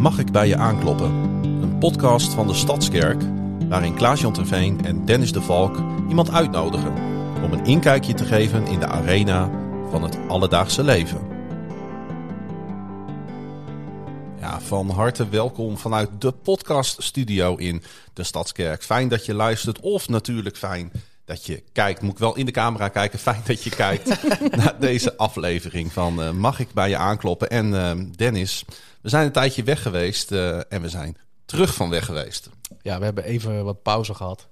Mag ik bij je aankloppen? Een podcast van de Stadskerk waarin Klaas-Jan Terveen en Dennis de Valk iemand uitnodigen om een inkijkje te geven in de arena van het alledaagse leven. Ja, van harte welkom vanuit de podcaststudio in de Stadskerk. Fijn dat je luistert of natuurlijk fijn dat je kijkt. Moet ik wel in de camera kijken. Fijn dat je kijkt naar deze aflevering van uh, Mag ik bij je aankloppen? En uh, Dennis, we zijn een tijdje weg geweest uh, en we zijn terug van weg geweest. Ja, we hebben even wat pauze gehad.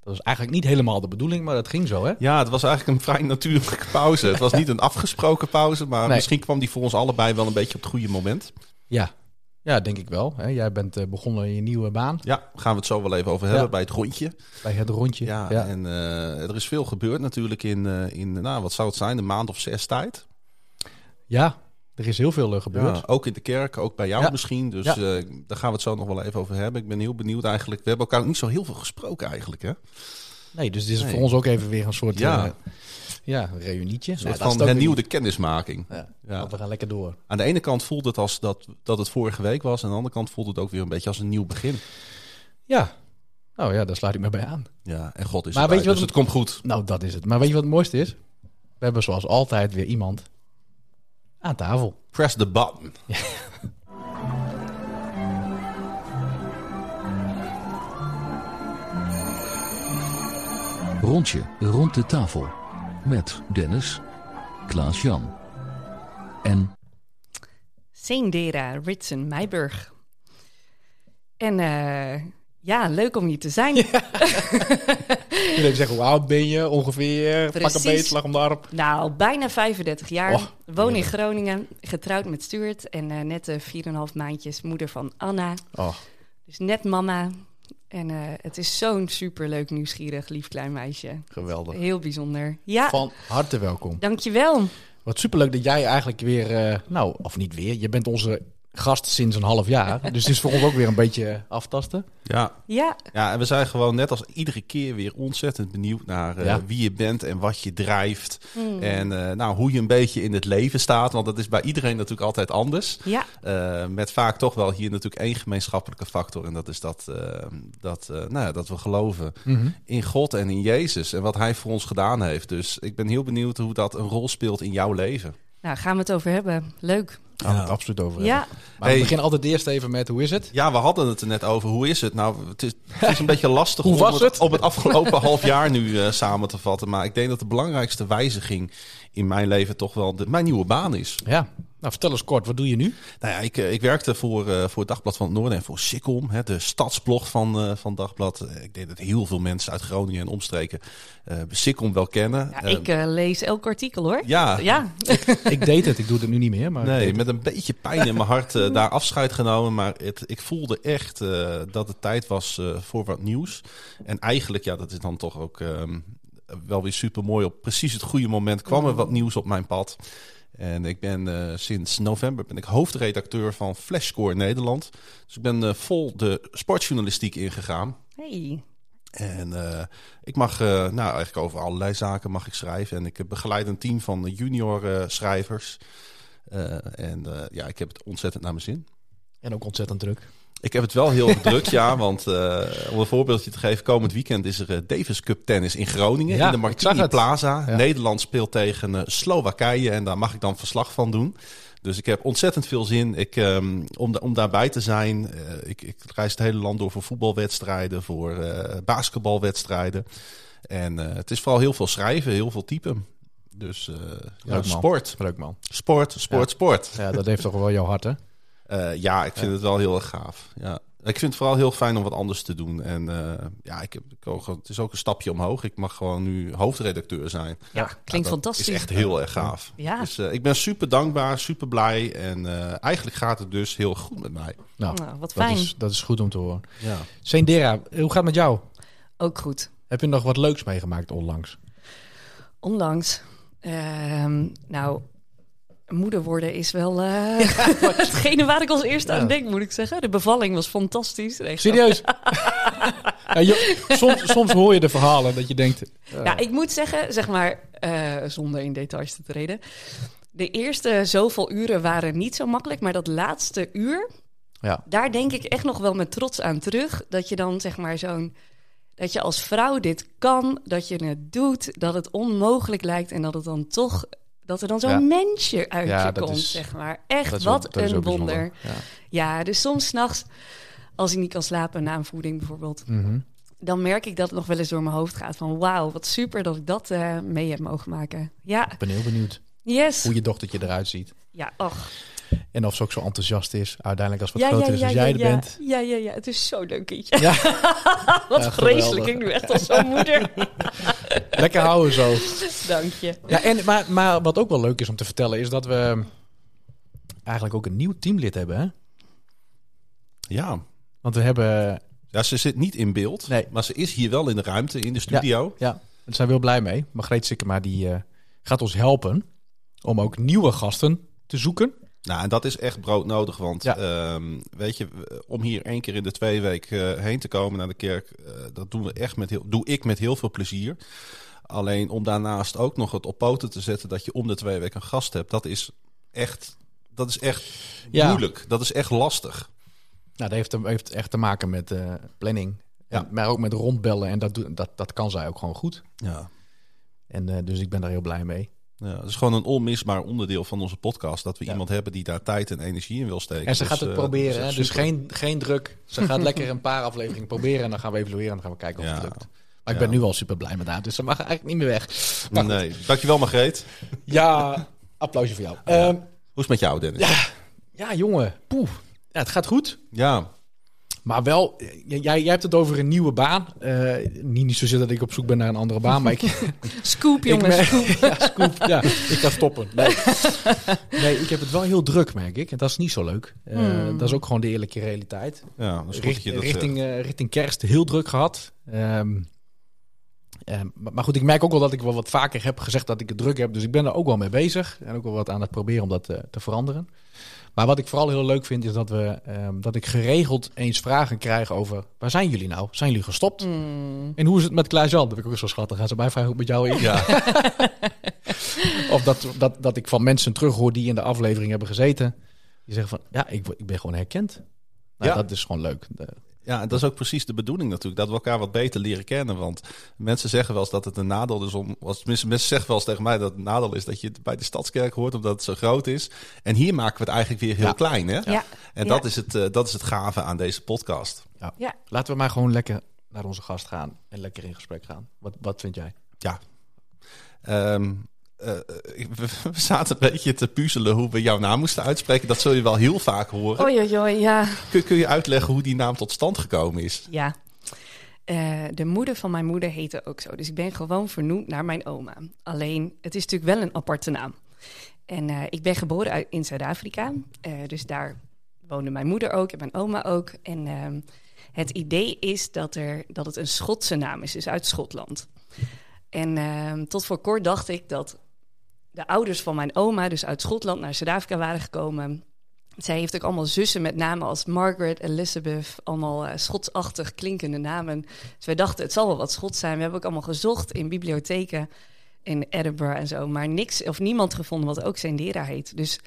Dat was eigenlijk niet helemaal de bedoeling, maar dat ging zo, hè? Ja, het was eigenlijk een vrij natuurlijke pauze. het was niet een afgesproken pauze, maar nee. misschien kwam die voor ons allebei wel een beetje op het goede moment. Ja, ja, denk ik wel. Jij bent begonnen in je nieuwe baan. Ja, gaan we het zo wel even over hebben ja. bij het rondje. Bij het rondje. Ja, ja. en uh, er is veel gebeurd natuurlijk in, uh, in, nou, wat zou het zijn, een maand of zes tijd. Ja, er is heel veel gebeurd. Ja, ook in de kerk, ook bij jou ja. misschien. Dus ja. uh, daar gaan we het zo nog wel even over hebben. Ik ben heel benieuwd eigenlijk. We hebben elkaar niet zo heel veel gesproken eigenlijk, hè? Nee, dus dit is nee. voor ons ook even weer een soort... Ja. Ja, een reunietje. Een soort van hernieuwde kennismaking. Ja, ja. We gaan lekker door. Aan de ene kant voelt het als dat, dat het vorige week was. Aan de andere kant voelt het ook weer een beetje als een nieuw begin. Ja. Nou ja, daar sluit ik me bij aan. Ja, en God is maar weet je wat dus het komt goed. Nou, dat is het. Maar weet je wat het mooiste is? We hebben zoals altijd weer iemand aan tafel. Press the button. Ja. Rondje rond de tafel met Dennis, Klaas-Jan en... Seendera Ritsen Meiburg. En uh, ja, leuk om hier te zijn. Ja. je even zeggen, hoe oud ben je ongeveer? Precies. Pak een beetje, slag om de arm. Nou, bijna 35 jaar. Oh, Woon in Groningen, getrouwd met Stuart. En uh, net uh, 4,5 maandjes moeder van Anna. Oh. Dus net mama. En uh, het is zo'n superleuk, nieuwsgierig, lief klein meisje. Geweldig. Heel bijzonder. Ja. Van harte welkom. Dankjewel. Wat superleuk dat jij eigenlijk weer, uh, nou, of niet weer, je bent onze gast sinds een half jaar. Dus het is voor ons ook weer een beetje aftasten. Ja. Ja. ja, en we zijn gewoon net als iedere keer weer ontzettend benieuwd naar uh, ja. wie je bent en wat je drijft. Hmm. En uh, nou, hoe je een beetje in het leven staat. Want dat is bij iedereen natuurlijk altijd anders. Ja. Uh, met vaak toch wel hier natuurlijk één gemeenschappelijke factor. En dat is dat, dat, nou ja, dat we geloven mm -hmm. in God en in Jezus. En wat hij voor ons gedaan heeft. Dus ik ben heel benieuwd hoe dat een rol speelt in jouw leven. Nou, gaan we het over hebben. Leuk. Gaan we het absoluut over ja. hebben. Maar hey. we beginnen altijd eerst even met hoe is het? Ja, we hadden het er net over. Hoe is het? Nou, het is, het is een beetje lastig hoe om was het? op het afgelopen half jaar nu uh, samen te vatten. Maar ik denk dat de belangrijkste wijziging in mijn leven toch wel de, mijn nieuwe baan is. Ja, nou vertel eens kort, wat doe je nu? Nou ja, ik, ik werkte voor, uh, voor het Dagblad van het Noorden en voor Sikkom, hè, de stadsblog van, uh, van Dagblad. Ik denk dat heel veel mensen uit Groningen en omstreken uh, Sikkom wel kennen. Ja, ik lees elk artikel hoor. Ja, ja. ik, ik, deed het, ik doe het nu niet meer. Maar nee, met een beetje pijn in mijn hart daar afscheid genomen. Maar het, ik voelde echt dat het tijd was voor wat nieuws. En eigenlijk, ja, dat is dan toch ook ehm, wel weer super mooi. Op precies het goede moment kwam er wat nieuws op mijn pad. En ik ben uh, sinds november ben ik hoofdredacteur van Flashscore Nederland. Dus ik ben uh, vol de sportjournalistiek ingegaan. Hey. En uh, ik mag, nou eigenlijk over allerlei zaken mag ik schrijven. En ik begeleid een team van junior schrijvers. en ja, ik heb het ontzettend naar mijn zin. En ook ontzettend druk. Ik heb het wel heel druk, ja. Want uh, om een voorbeeldje te geven, komend weekend is er uh, Davis Cup tennis in Groningen. Ja, in de Martini Plaza. Ja. Nederland speelt tegen uh, Slowakije en daar mag ik dan verslag van doen. Dus ik heb ontzettend veel zin ik, um, om, da om daarbij te zijn. ik, ik reis het hele land door voor voetbalwedstrijden, voor basketbalwedstrijden. En het is vooral heel veel schrijven, heel veel typen. Dus ja, sport. Leuk man. Sport, sport, sport. Ja, dat heeft toch wel jouw hart hè? Uh, ja, ik vind ja. het wel heel erg gaaf. Ja. Ik vind het vooral heel fijn om wat anders te doen. En uh, ja, ik heb, ik ook, het is ook een stapje omhoog. Ik mag gewoon nu hoofdredacteur zijn. Ja, klinkt ja, fantastisch. is echt heel erg gaaf. Ja. Dus uh, ik ben super dankbaar, super blij. En eigenlijk gaat het dus heel goed met mij. Nou, nou wat fijn. Dat is, dat is goed om te horen. Ja. Sendera, hoe gaat het met jou? Ook goed. Heb je nog wat leuks meegemaakt onlangs? Onlangs? Ehm, nou, moeder worden is wel uh, ja, hetgene waar ik als eerste ja. aan denk, moet ik zeggen. De bevalling was fantastisch. Serieus? ja, je, soms, soms, hoor je de verhalen dat je denkt... Uh. Ja, ik moet zeggen, zeg maar, uh, zonder in details te treden... De eerste zoveel uren waren niet zo makkelijk, maar dat laatste uur Ja. Daar denk ik echt nog wel met trots aan terug. Dat je dan zeg maar zo'n. Dat je als vrouw dit kan, dat je het doet, dat het onmogelijk lijkt en dat het dan toch. Dat er dan zo'n Ja. mensje uit Ja, je komt, is- zeg maar. Echt, wel- wat een wonder. Ja. Ja, dus soms s'nachts, als ik niet kan slapen na een voeding bijvoorbeeld, Mhm. dan merk ik dat het nog wel eens door mijn hoofd gaat. Van wauw, wat super dat ik dat eh, mee heb mogen maken. Ja, Ik ben heel benieuwd yes. hoe je dochtertje eruit ziet. Ja, ach. En of ze ook zo enthousiast is, uiteindelijk als wat Ja, groter ja, is ja, als ja, jij er ja. bent. Ja, ja, ja. Het is zo leuk, kindje. Ja. wat Ja, vreselijk. Ik nu echt als zo'n moeder. Lekker houden zo. Dank je. Ja, en, maar, maar wat ook wel leuk is om te vertellen, is dat we eigenlijk ook een nieuw teamlid hebben. Hè? Ja. Want we hebben, ja, ze zit niet in beeld, Nee. maar ze is hier wel in de ruimte, in de studio. ja, daar zijn we heel blij mee. Margreet Sikkema die eh, gaat ons helpen om ook nieuwe gasten te zoeken. Nou, en dat is echt broodnodig, want Ja. ehm, weet je, om hier één keer in de twee weken eh, heen te komen naar de kerk, eh, dat doen we echt met heel, doe ik met heel veel plezier. Alleen om daarnaast ook nog het op poten te zetten dat je om de twee weken een gast hebt, dat is echt, dat is echt Ja. moeilijk. Dat is echt lastig. Nou, dat heeft, heeft echt te maken met eh, planning. Ja. En, maar ook met rondbellen. En dat, dat, dat kan zij ook gewoon goed. Ja. En eh, dus ik ben daar heel blij mee. Ja, het is gewoon een onmisbaar onderdeel van onze podcast dat we Ja. iemand hebben die daar tijd en energie in wil steken. En ze Dus, gaat het eh, proberen. hè? Dus geen, geen druk. Ze gaat lekker een paar afleveringen proberen. En dan gaan we evalueren. En dan gaan we kijken of Ja. het lukt. Maar ik ben nu al super blij met haar. Dus ze mag eigenlijk niet meer weg. Maar goed. Nee, dankjewel Margreet. Ja, applausje voor jou. Ehm, Hoe is het met jou, Dennis? ja, ja, jongen. Poeh. Ja, het gaat goed. Ja, Maar wel, jij, jij hebt het over een nieuwe baan. Eh, niet, niet zozeer dat ik op zoek ben naar een andere baan. Maar ik, Scoop, ik jongens. ja, scoop. Ja, ik ga stoppen. Nee. nee, ik heb het wel heel druk, merk ik. En dat is niet zo leuk. Eh, Hmm. Dat is ook gewoon de eerlijke realiteit. ja dat is goed Richt- dat je dat richting, eh, richting kerst heel druk gehad. Ehm, maar, maar goed, ik merk ook wel dat ik wel wat vaker heb gezegd dat ik het druk heb. Dus ik ben er ook wel mee bezig. En ook wel wat aan het proberen om dat eh, te veranderen. Maar wat ik vooral heel leuk vind, is dat, we, ehm, dat ik geregeld eens vragen krijg over... waar zijn jullie nou? Zijn jullie gestopt? Hmm. En hoe is het met Klaas-Jan? Dat vind ik ook zo schattig. Gaan ze mij vragen hoe het met jou is? Ja, Of dat, dat, dat ik van mensen terughoor die in de aflevering hebben gezeten. Die zeggen van, ja, ik, ik ben gewoon herkend. Nou, Ja. Dat is gewoon leuk. Ja, dat is ook precies de bedoeling natuurlijk. Dat we elkaar wat beter leren kennen. Want mensen zeggen wel eens dat het een nadeel is om... Als, tenminste, mensen zeggen wel eens tegen mij dat het een nadeel is dat je bij de Stadskerk hoort. Omdat het zo groot is. En hier maken we het eigenlijk weer heel Ja. klein. Hè? Ja. En Ja. dat, is het, eh, dat is het gave aan deze podcast. Ja. Laten we maar gewoon lekker naar onze gast gaan en lekker in gesprek gaan. Wat, wat vind jij? Ja. Ehm, eh, ik- we, zaten een beetje te puzzelen hoe we jouw naam moesten uitspreken. Dat zul je wel heel vaak horen. Oei, oei, ja. Kun, kun je uitleggen hoe die naam tot stand gekomen is? Ja. Eh, de moeder van mijn moeder heette ook zo. Dus ik ben gewoon vernoemd naar mijn oma. Alleen, het is natuurlijk wel een aparte naam. En eh, ik ben geboren uit, in Zuid-Afrika. Eh, dus daar woonde mijn moeder ook en mijn oma ook. En ehm, het idee is dat, er, dat het een Schotse naam is, dus uit Schotland. En ehm, tot voor kort dacht ik dat de ouders van mijn oma, dus uit Schotland naar Zuid-Afrika waren gekomen. Zij heeft ook allemaal zussen met namen als Margaret, Elizabeth, allemaal eh, Schotsachtig klinkende namen. Dus wij dachten, het zal wel wat Schots zijn. We hebben ook allemaal gezocht in bibliotheken in Edinburgh en zo, maar niks of niemand gevonden wat ook Sendera heet. Dus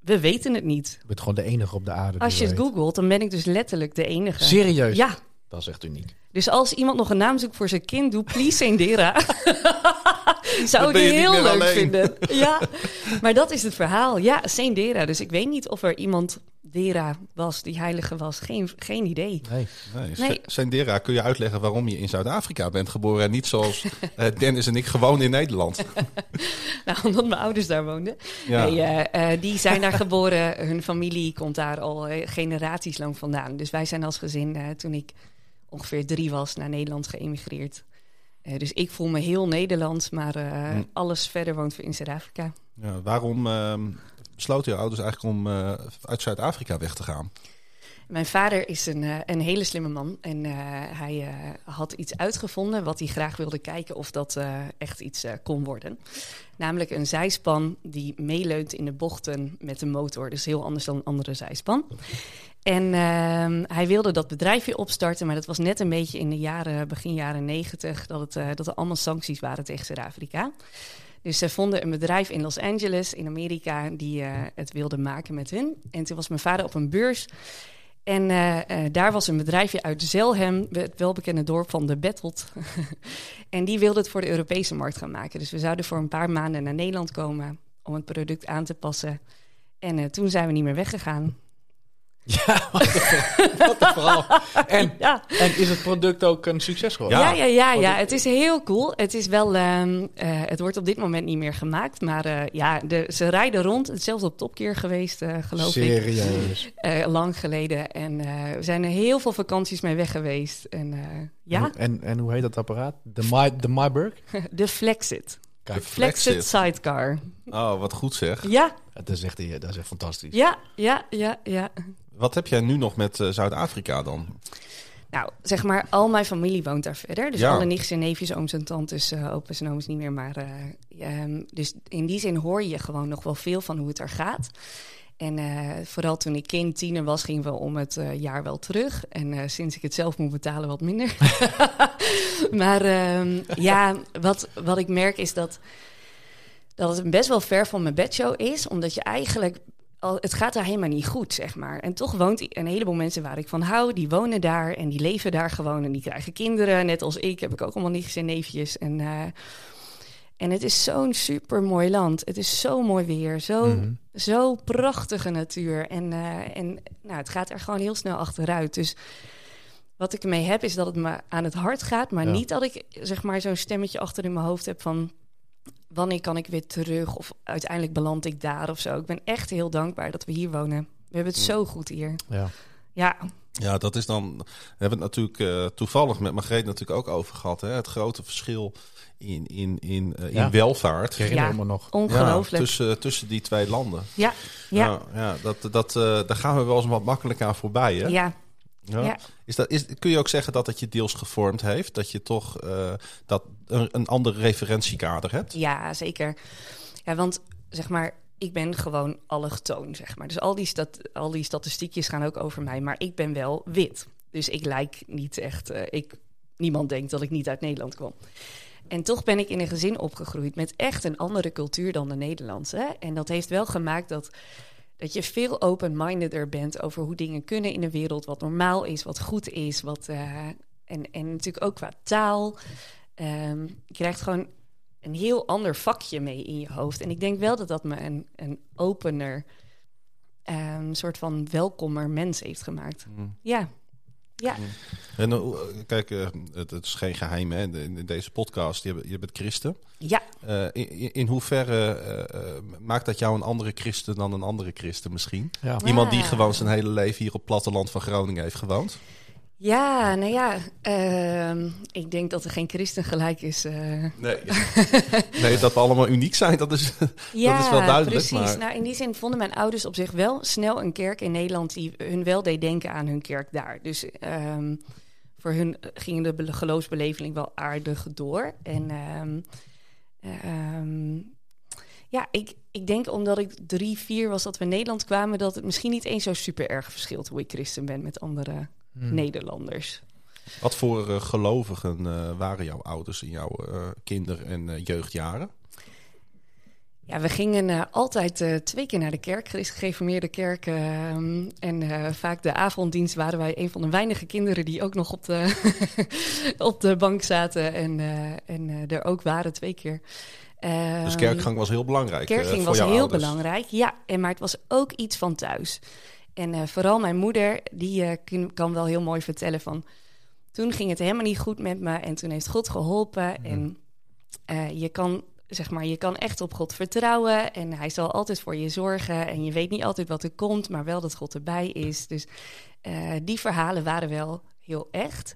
we weten het niet. Je bent gewoon de enige op de aarde. Als je het weet. googelt, dan ben ik dus letterlijk de enige. Serieus? Ja, Dat is echt uniek. dus als iemand nog een naam zoekt voor zijn kind, doe please Sendera. Zou ik heel leuk alleen. vinden. Ja, maar dat is het verhaal. Ja, Sendera. Dus ik weet niet of er iemand Dera was, die heilige was. Geen, geen idee. Nee. Nee, Nee. Sendera, kun je uitleggen waarom je in Zuid-Afrika bent geboren en niet zoals eh, Dennis en ik gewoon in Nederland? Nou, omdat mijn ouders daar woonden. Ja. Nee, eh, eh, die zijn daar geboren. Hun familie komt daar al generaties lang vandaan. Dus wij zijn als gezin, toen ik ongeveer drie was, naar Nederland geëmigreerd. Eh, dus ik voel me heel Nederlands, maar eh, Hm. alles verder woont in Zuid-Afrika. Ja, waarom ehm, besloten je ouders eigenlijk om eh, uit Zuid-Afrika weg te gaan? Mijn vader is een, eh, een hele slimme man. En eh, hij eh, had iets uitgevonden wat hij graag wilde kijken of dat echt iets kon worden. Namelijk een zijspan die meeleunt in de bochten met de motor. Dus heel anders dan een andere zijspan. En ehm, hij wilde dat bedrijfje opstarten, maar dat was net een beetje in de jaren, begin jaren negentig, dat, het, dat er allemaal sancties waren tegen Zuid-Afrika. Dus ze vonden een bedrijf in Los Angeles, in Amerika, die het wilde maken met hun. En toen was mijn vader op een beurs. En eh, eh, daar was een bedrijfje uit Zelhem, het welbekende dorp van de Bettelt. en die wilde het voor de Europese markt gaan maken. Dus we zouden voor een paar maanden naar Nederland komen om het product aan te passen. En eh, toen zijn we niet meer weggegaan. Ja, wat een, verhaal. En, Ja, en is het product ook een succes geworden? ja, ja, ja, ja. Het is heel cool. Het is wel, ehm, eh, het wordt op dit moment niet meer gemaakt. Maar eh, ja, de, ze rijden rond. Het is zelfs op topkeer geweest, eh, geloof ik. Serieus. Eh, lang geleden. En eh, we zijn er heel veel vakanties mee weg geweest. En eh, ja, En, en hoe heet dat apparaat? De, My, de Myberg? de Flexit. Kijk, Flexit Flexit. Sidecar. Oh, wat goed zeg. Ja, dat is echt, dat is echt fantastisch. ja, ja, ja, ja. Wat heb jij nu nog met eh, Zuid-Afrika dan? Nou, zeg maar, al mijn familie woont daar verder. Dus Ja. alle nichtjes en neefjes, ooms en tantes, eh opa's en ooms niet meer. Maar eh, ehm, dus in die zin hoor je gewoon nog wel veel van hoe het er gaat. En vooral toen ik kind, tiener was, gingen we om het jaar wel terug. En sinds ik het zelf moet betalen, wat minder. maar ehm, ja, wat, wat ik merk is dat, dat het best wel ver van mijn bedshow is. Omdat je eigenlijk al, het gaat daar helemaal niet goed, zeg maar. En toch woont een heleboel mensen waar ik van hou, die wonen daar en die leven daar gewoon en die krijgen kinderen. Net als ik heb ik ook allemaal nichtjes en neefjes. En, eh, en het is zo'n super mooi land. Het is zo mooi weer, zo, Mhm. zo prachtige natuur. En, eh, en nou, het gaat er gewoon heel snel achteruit. Dus wat ik ermee heb, is dat het me aan het hart gaat, maar Ja. niet dat ik zeg maar zo'n stemmetje achter in mijn hoofd heb van wanneer kan ik weer terug of uiteindelijk beland ik daar of zo. Ik ben echt heel dankbaar dat we hier wonen. We hebben het zo goed hier. Ja. Ja, Ja, dat is dan. We hebben het natuurlijk eh, toevallig met Margreet natuurlijk ook over gehad. Hè? Het grote verschil in, in, in, eh, in Ja. welvaart. Ik herinner Ja. me nog. ongelooflijk. Ja, tussen, tussen die twee landen. Ja, ja, Ja, ja dat, dat, eh, daar gaan we wel eens wat makkelijk aan voorbij. Hè? ja. Ja. ja. Is dat, is, kun je ook zeggen dat het je deels gevormd heeft? Dat je toch eh, dat een, een ander referentiekader hebt? Ja, zeker. Ja, want zeg maar, ik ben gewoon allochtoon, zeg maar. Dus al die, stat al die statistiekjes gaan ook over mij, maar ik ben wel wit. Dus ik lijk niet echt... eh, ik, niemand denkt dat ik niet uit Nederland kom. En toch ben ik in een gezin opgegroeid met echt een andere cultuur dan de Nederlandse. En dat heeft wel gemaakt dat, dat je veel open-mindeder bent over hoe dingen kunnen in de wereld. Wat normaal is, wat goed is. Wat, eh, en, en natuurlijk ook qua taal. Ehm, je krijgt gewoon een heel ander vakje mee in je hoofd. En ik denk wel dat dat me een, een opener, een soort van welkomer mens heeft gemaakt. Ja, ja. En, eh, kijk, eh, het, het is geen geheim hè, in, in deze podcast. Je, bent- je bent christen. ja. Eh, in, in- hoeverre eh, eh, maakt dat jou een andere christen dan een andere christen misschien? Ja. Iemand die gewoon zijn hele leven hier op het platteland van Groningen heeft gewoond? Ja, nou ja, ehm, ik denk dat er geen christen gelijk is. eh. Nee. nee, dat we allemaal uniek zijn, dat is, Ja, dat is wel duidelijk. precies. Maar, Nou, in die zin vonden mijn ouders op zich wel snel een kerk in Nederland die hun wel deed denken aan hun kerk daar. Dus ehm, voor hun ging de be- geloofsbeleving wel aardig door. En ehm, ja, ik, ik denk omdat ik drie, vier was dat we in Nederland kwamen, dat het misschien niet eens zo super erg verschilt hoe ik christen ben met andere Hmm. Nederlanders. wat voor eh, gelovigen eh, waren jouw ouders in jouw eh, kinder- en jeugdjaren? Ja, we gingen eh, altijd eh, twee keer naar de kerk, gereformeerde kerk. ehm, en eh, vaak de avonddienst waren wij een van de weinige kinderen die ook nog op de, op de bank zaten. En, eh, en eh, er ook waren twee keer. Dus Ehm, kerkgang was heel belangrijk. Kerkging voor was jouw heel ouders. belangrijk, ja. En, maar het was ook iets van thuis. En eh, vooral mijn moeder, die eh, kan wel heel mooi vertellen van... Toen ging het helemaal niet goed met me en toen heeft God geholpen. En eh, je, kan, zeg maar, je kan echt op God vertrouwen en hij zal altijd voor je zorgen. En je weet niet altijd wat er komt, maar wel dat God erbij is. Dus die verhalen waren wel heel echt.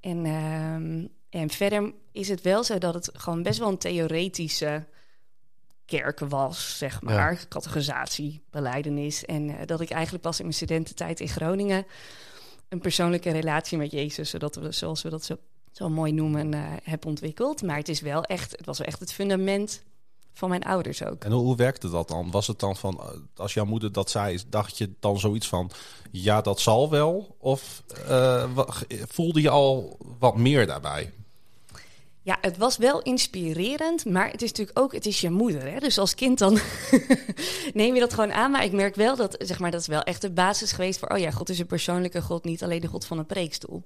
En, ehm, en verder is het wel zo dat het gewoon best wel een theoretische kerk was, zeg maar. Categorisatie, beleidenis. En eh, dat ik eigenlijk pas in mijn studententijd in Groningen een persoonlijke relatie met Jezus, zodat we, zoals we dat zo, zo mooi noemen, eh heb ontwikkeld. Maar het is wel echt, het was wel echt het fundament van mijn ouders ook. En hoe, hoe werkte dat dan? Was het dan van, eh, als jouw moeder dat zei, dacht je dan zoiets van, ja, dat zal wel? Of voelde je al wat meer daarbij? Ja, het was wel inspirerend, maar het is natuurlijk ook, het is je moeder. Hè? Dus als kind dan neem je dat gewoon aan. Maar ik merk wel dat, zeg maar, dat is wel echt de basis geweest voor, oh ja, God is een persoonlijke God, niet alleen de God van een preekstoel.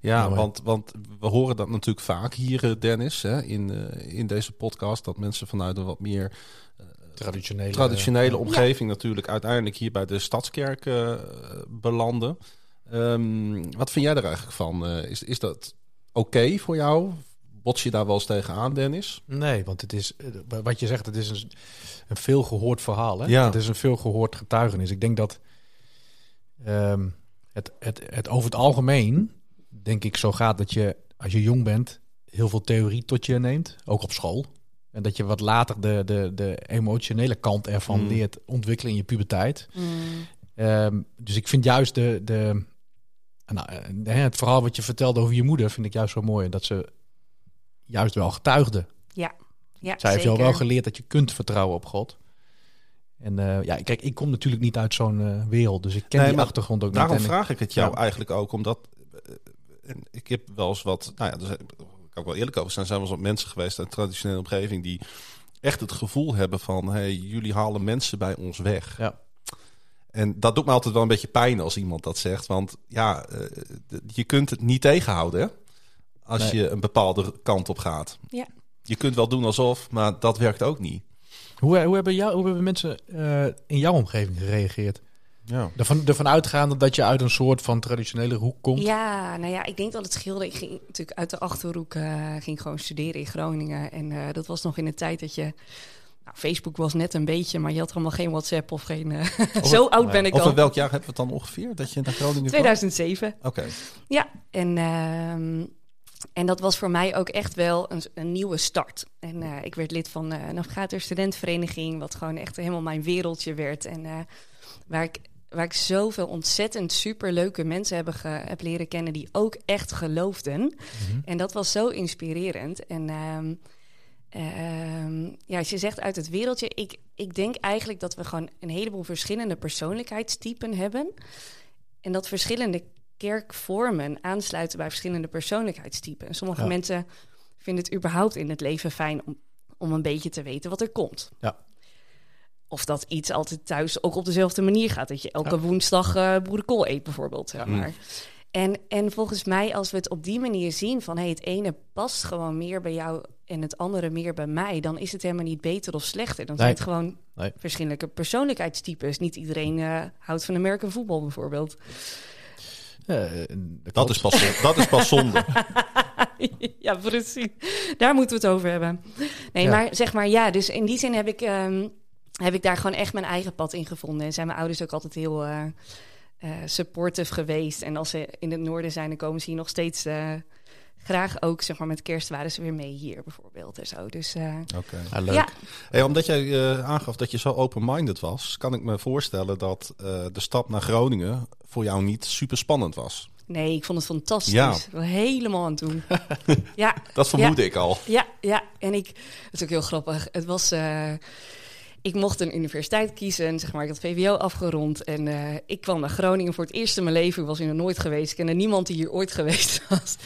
Ja, Mooi. want, want we horen dat natuurlijk vaak hier, eh, Dennis, hè, in, eh, in deze podcast, dat mensen vanuit een wat meer Traditionele, traditionele eh, omgeving natuurlijk uiteindelijk hier bij de Stadskerk eh, belanden. Ehm, wat vind jij er eigenlijk van? Eh, is, is dat oké voor jou? Bots je daar wel eens tegenaan, Dennis? Nee, want het is, eh, wat je zegt, het is een, een veel gehoord verhaal. Hè? Ja. Het is een veel gehoord getuigenis. Ik denk dat ehm, het, het, het over het algemeen, denk ik, zo gaat dat je, als je jong bent, heel veel theorie tot je neemt, ook op school. En dat je wat later de, de, de emotionele kant ervan Mm. leert ontwikkelen in je puberteit. Ehm, dus ik vind juist de, de, nou, eh, het verhaal wat je vertelde over je moeder, vind ik juist zo mooi. Dat ze juist wel getuigde. Ja, ja Zij heeft jou wel geleerd dat je kunt vertrouwen op God. En eh, ja, kijk, ik kom natuurlijk niet uit zo'n eh, wereld, dus ik ken Nee, die achtergrond ook Daarom niet. Ik- vraag ik het jou Ja. eigenlijk ook, omdat en ik heb wel eens wat, nou ja, er zijn, kan ik wel eerlijk over zijn, zijn wel eens wat mensen geweest uit traditionele omgeving die echt het gevoel hebben van, hey, jullie halen mensen bij ons weg. Ja. En dat doet me altijd wel een beetje pijn als iemand dat zegt, want ja, eh, je kunt het niet tegenhouden hè, als Nee. je een bepaalde kant op gaat. Ja. Je kunt wel doen alsof, maar dat werkt ook niet. Hoe, hoe, hebben jou, hoe hebben mensen eh, in jouw omgeving gereageerd? Ja. Ervan, ervan uitgaande dat je uit een soort van traditionele hoek komt. Ja, nou ja, ik denk dat het scheelde. Ik ging natuurlijk uit de Achterhoek, eh, ging gewoon studeren in Groningen. En eh, dat was nog in de tijd dat je... Nou, Facebook was net een beetje, maar je had allemaal geen WhatsApp of geen... eh, zo oud ben ik Over al. welk jaar hebben we het dan ongeveer dat je naar Groningen kwam? 2007. Oké. Ja, en, ehm, en dat was voor mij ook echt wel een, een nieuwe start. En eh, ik werd lid van eh, een Studentenvereniging, wat gewoon echt helemaal mijn wereldje werd. En waar, ik, waar ik zoveel ontzettend superleuke mensen heb, ge, heb leren kennen die ook echt geloofden. Mhm. En dat was zo inspirerend. En ehm, ja, als je zegt uit het wereldje, ik, ik denk eigenlijk dat we gewoon een heleboel verschillende persoonlijkheidstypen hebben. En dat verschillende kerkvormen aansluiten bij verschillende persoonlijkheidstypen. En sommige Ja. mensen vinden het überhaupt in het leven fijn om, om een beetje te weten wat er komt. Ja. Of dat iets altijd thuis ook op dezelfde manier gaat. Dat je elke Ja. woensdag eh boerenkool eet bijvoorbeeld. Zeg Ja. maar. En, en volgens mij, als we het op die manier zien van hey, het ene past gewoon meer bij jou en het andere meer bij mij, dan is het helemaal niet beter of slechter. Dan zijn Nee. het gewoon Nee. verschillende persoonlijkheidstypes. Niet iedereen eh, houdt van American voetbal bijvoorbeeld. Eh, Dat is, pas, dat is pas zonde. ja, precies. Daar moeten we het over hebben. Nee, Ja. maar zeg maar ja, dus in die zin heb ik, ehm, heb ik daar gewoon echt mijn eigen pad in gevonden. En zijn mijn ouders ook altijd heel eh, eh, supportive geweest. En als ze in het noorden zijn, dan komen ze hier nog steeds eh, graag ook, zeg maar met kerst waren ze weer mee hier bijvoorbeeld en zo. Dus eh, Oké. Ja, leuk. ja, Hey, omdat jij eh, aangaf dat je zo open-minded was, kan ik me voorstellen dat eh, de stap naar Groningen voor jou niet super spannend was. nee, ik vond het fantastisch. Ja. Helemaal aan het doen. ja, Dat vermoedde ik al. Ja, ja. En ik, dat is ook heel grappig. Het was, eh, ik mocht een universiteit kiezen, zeg maar. Ik had VWO afgerond en eh, ik kwam naar Groningen voor het eerst in mijn leven. Ik was hier nog nooit geweest. Ik kende niemand die hier ooit geweest was.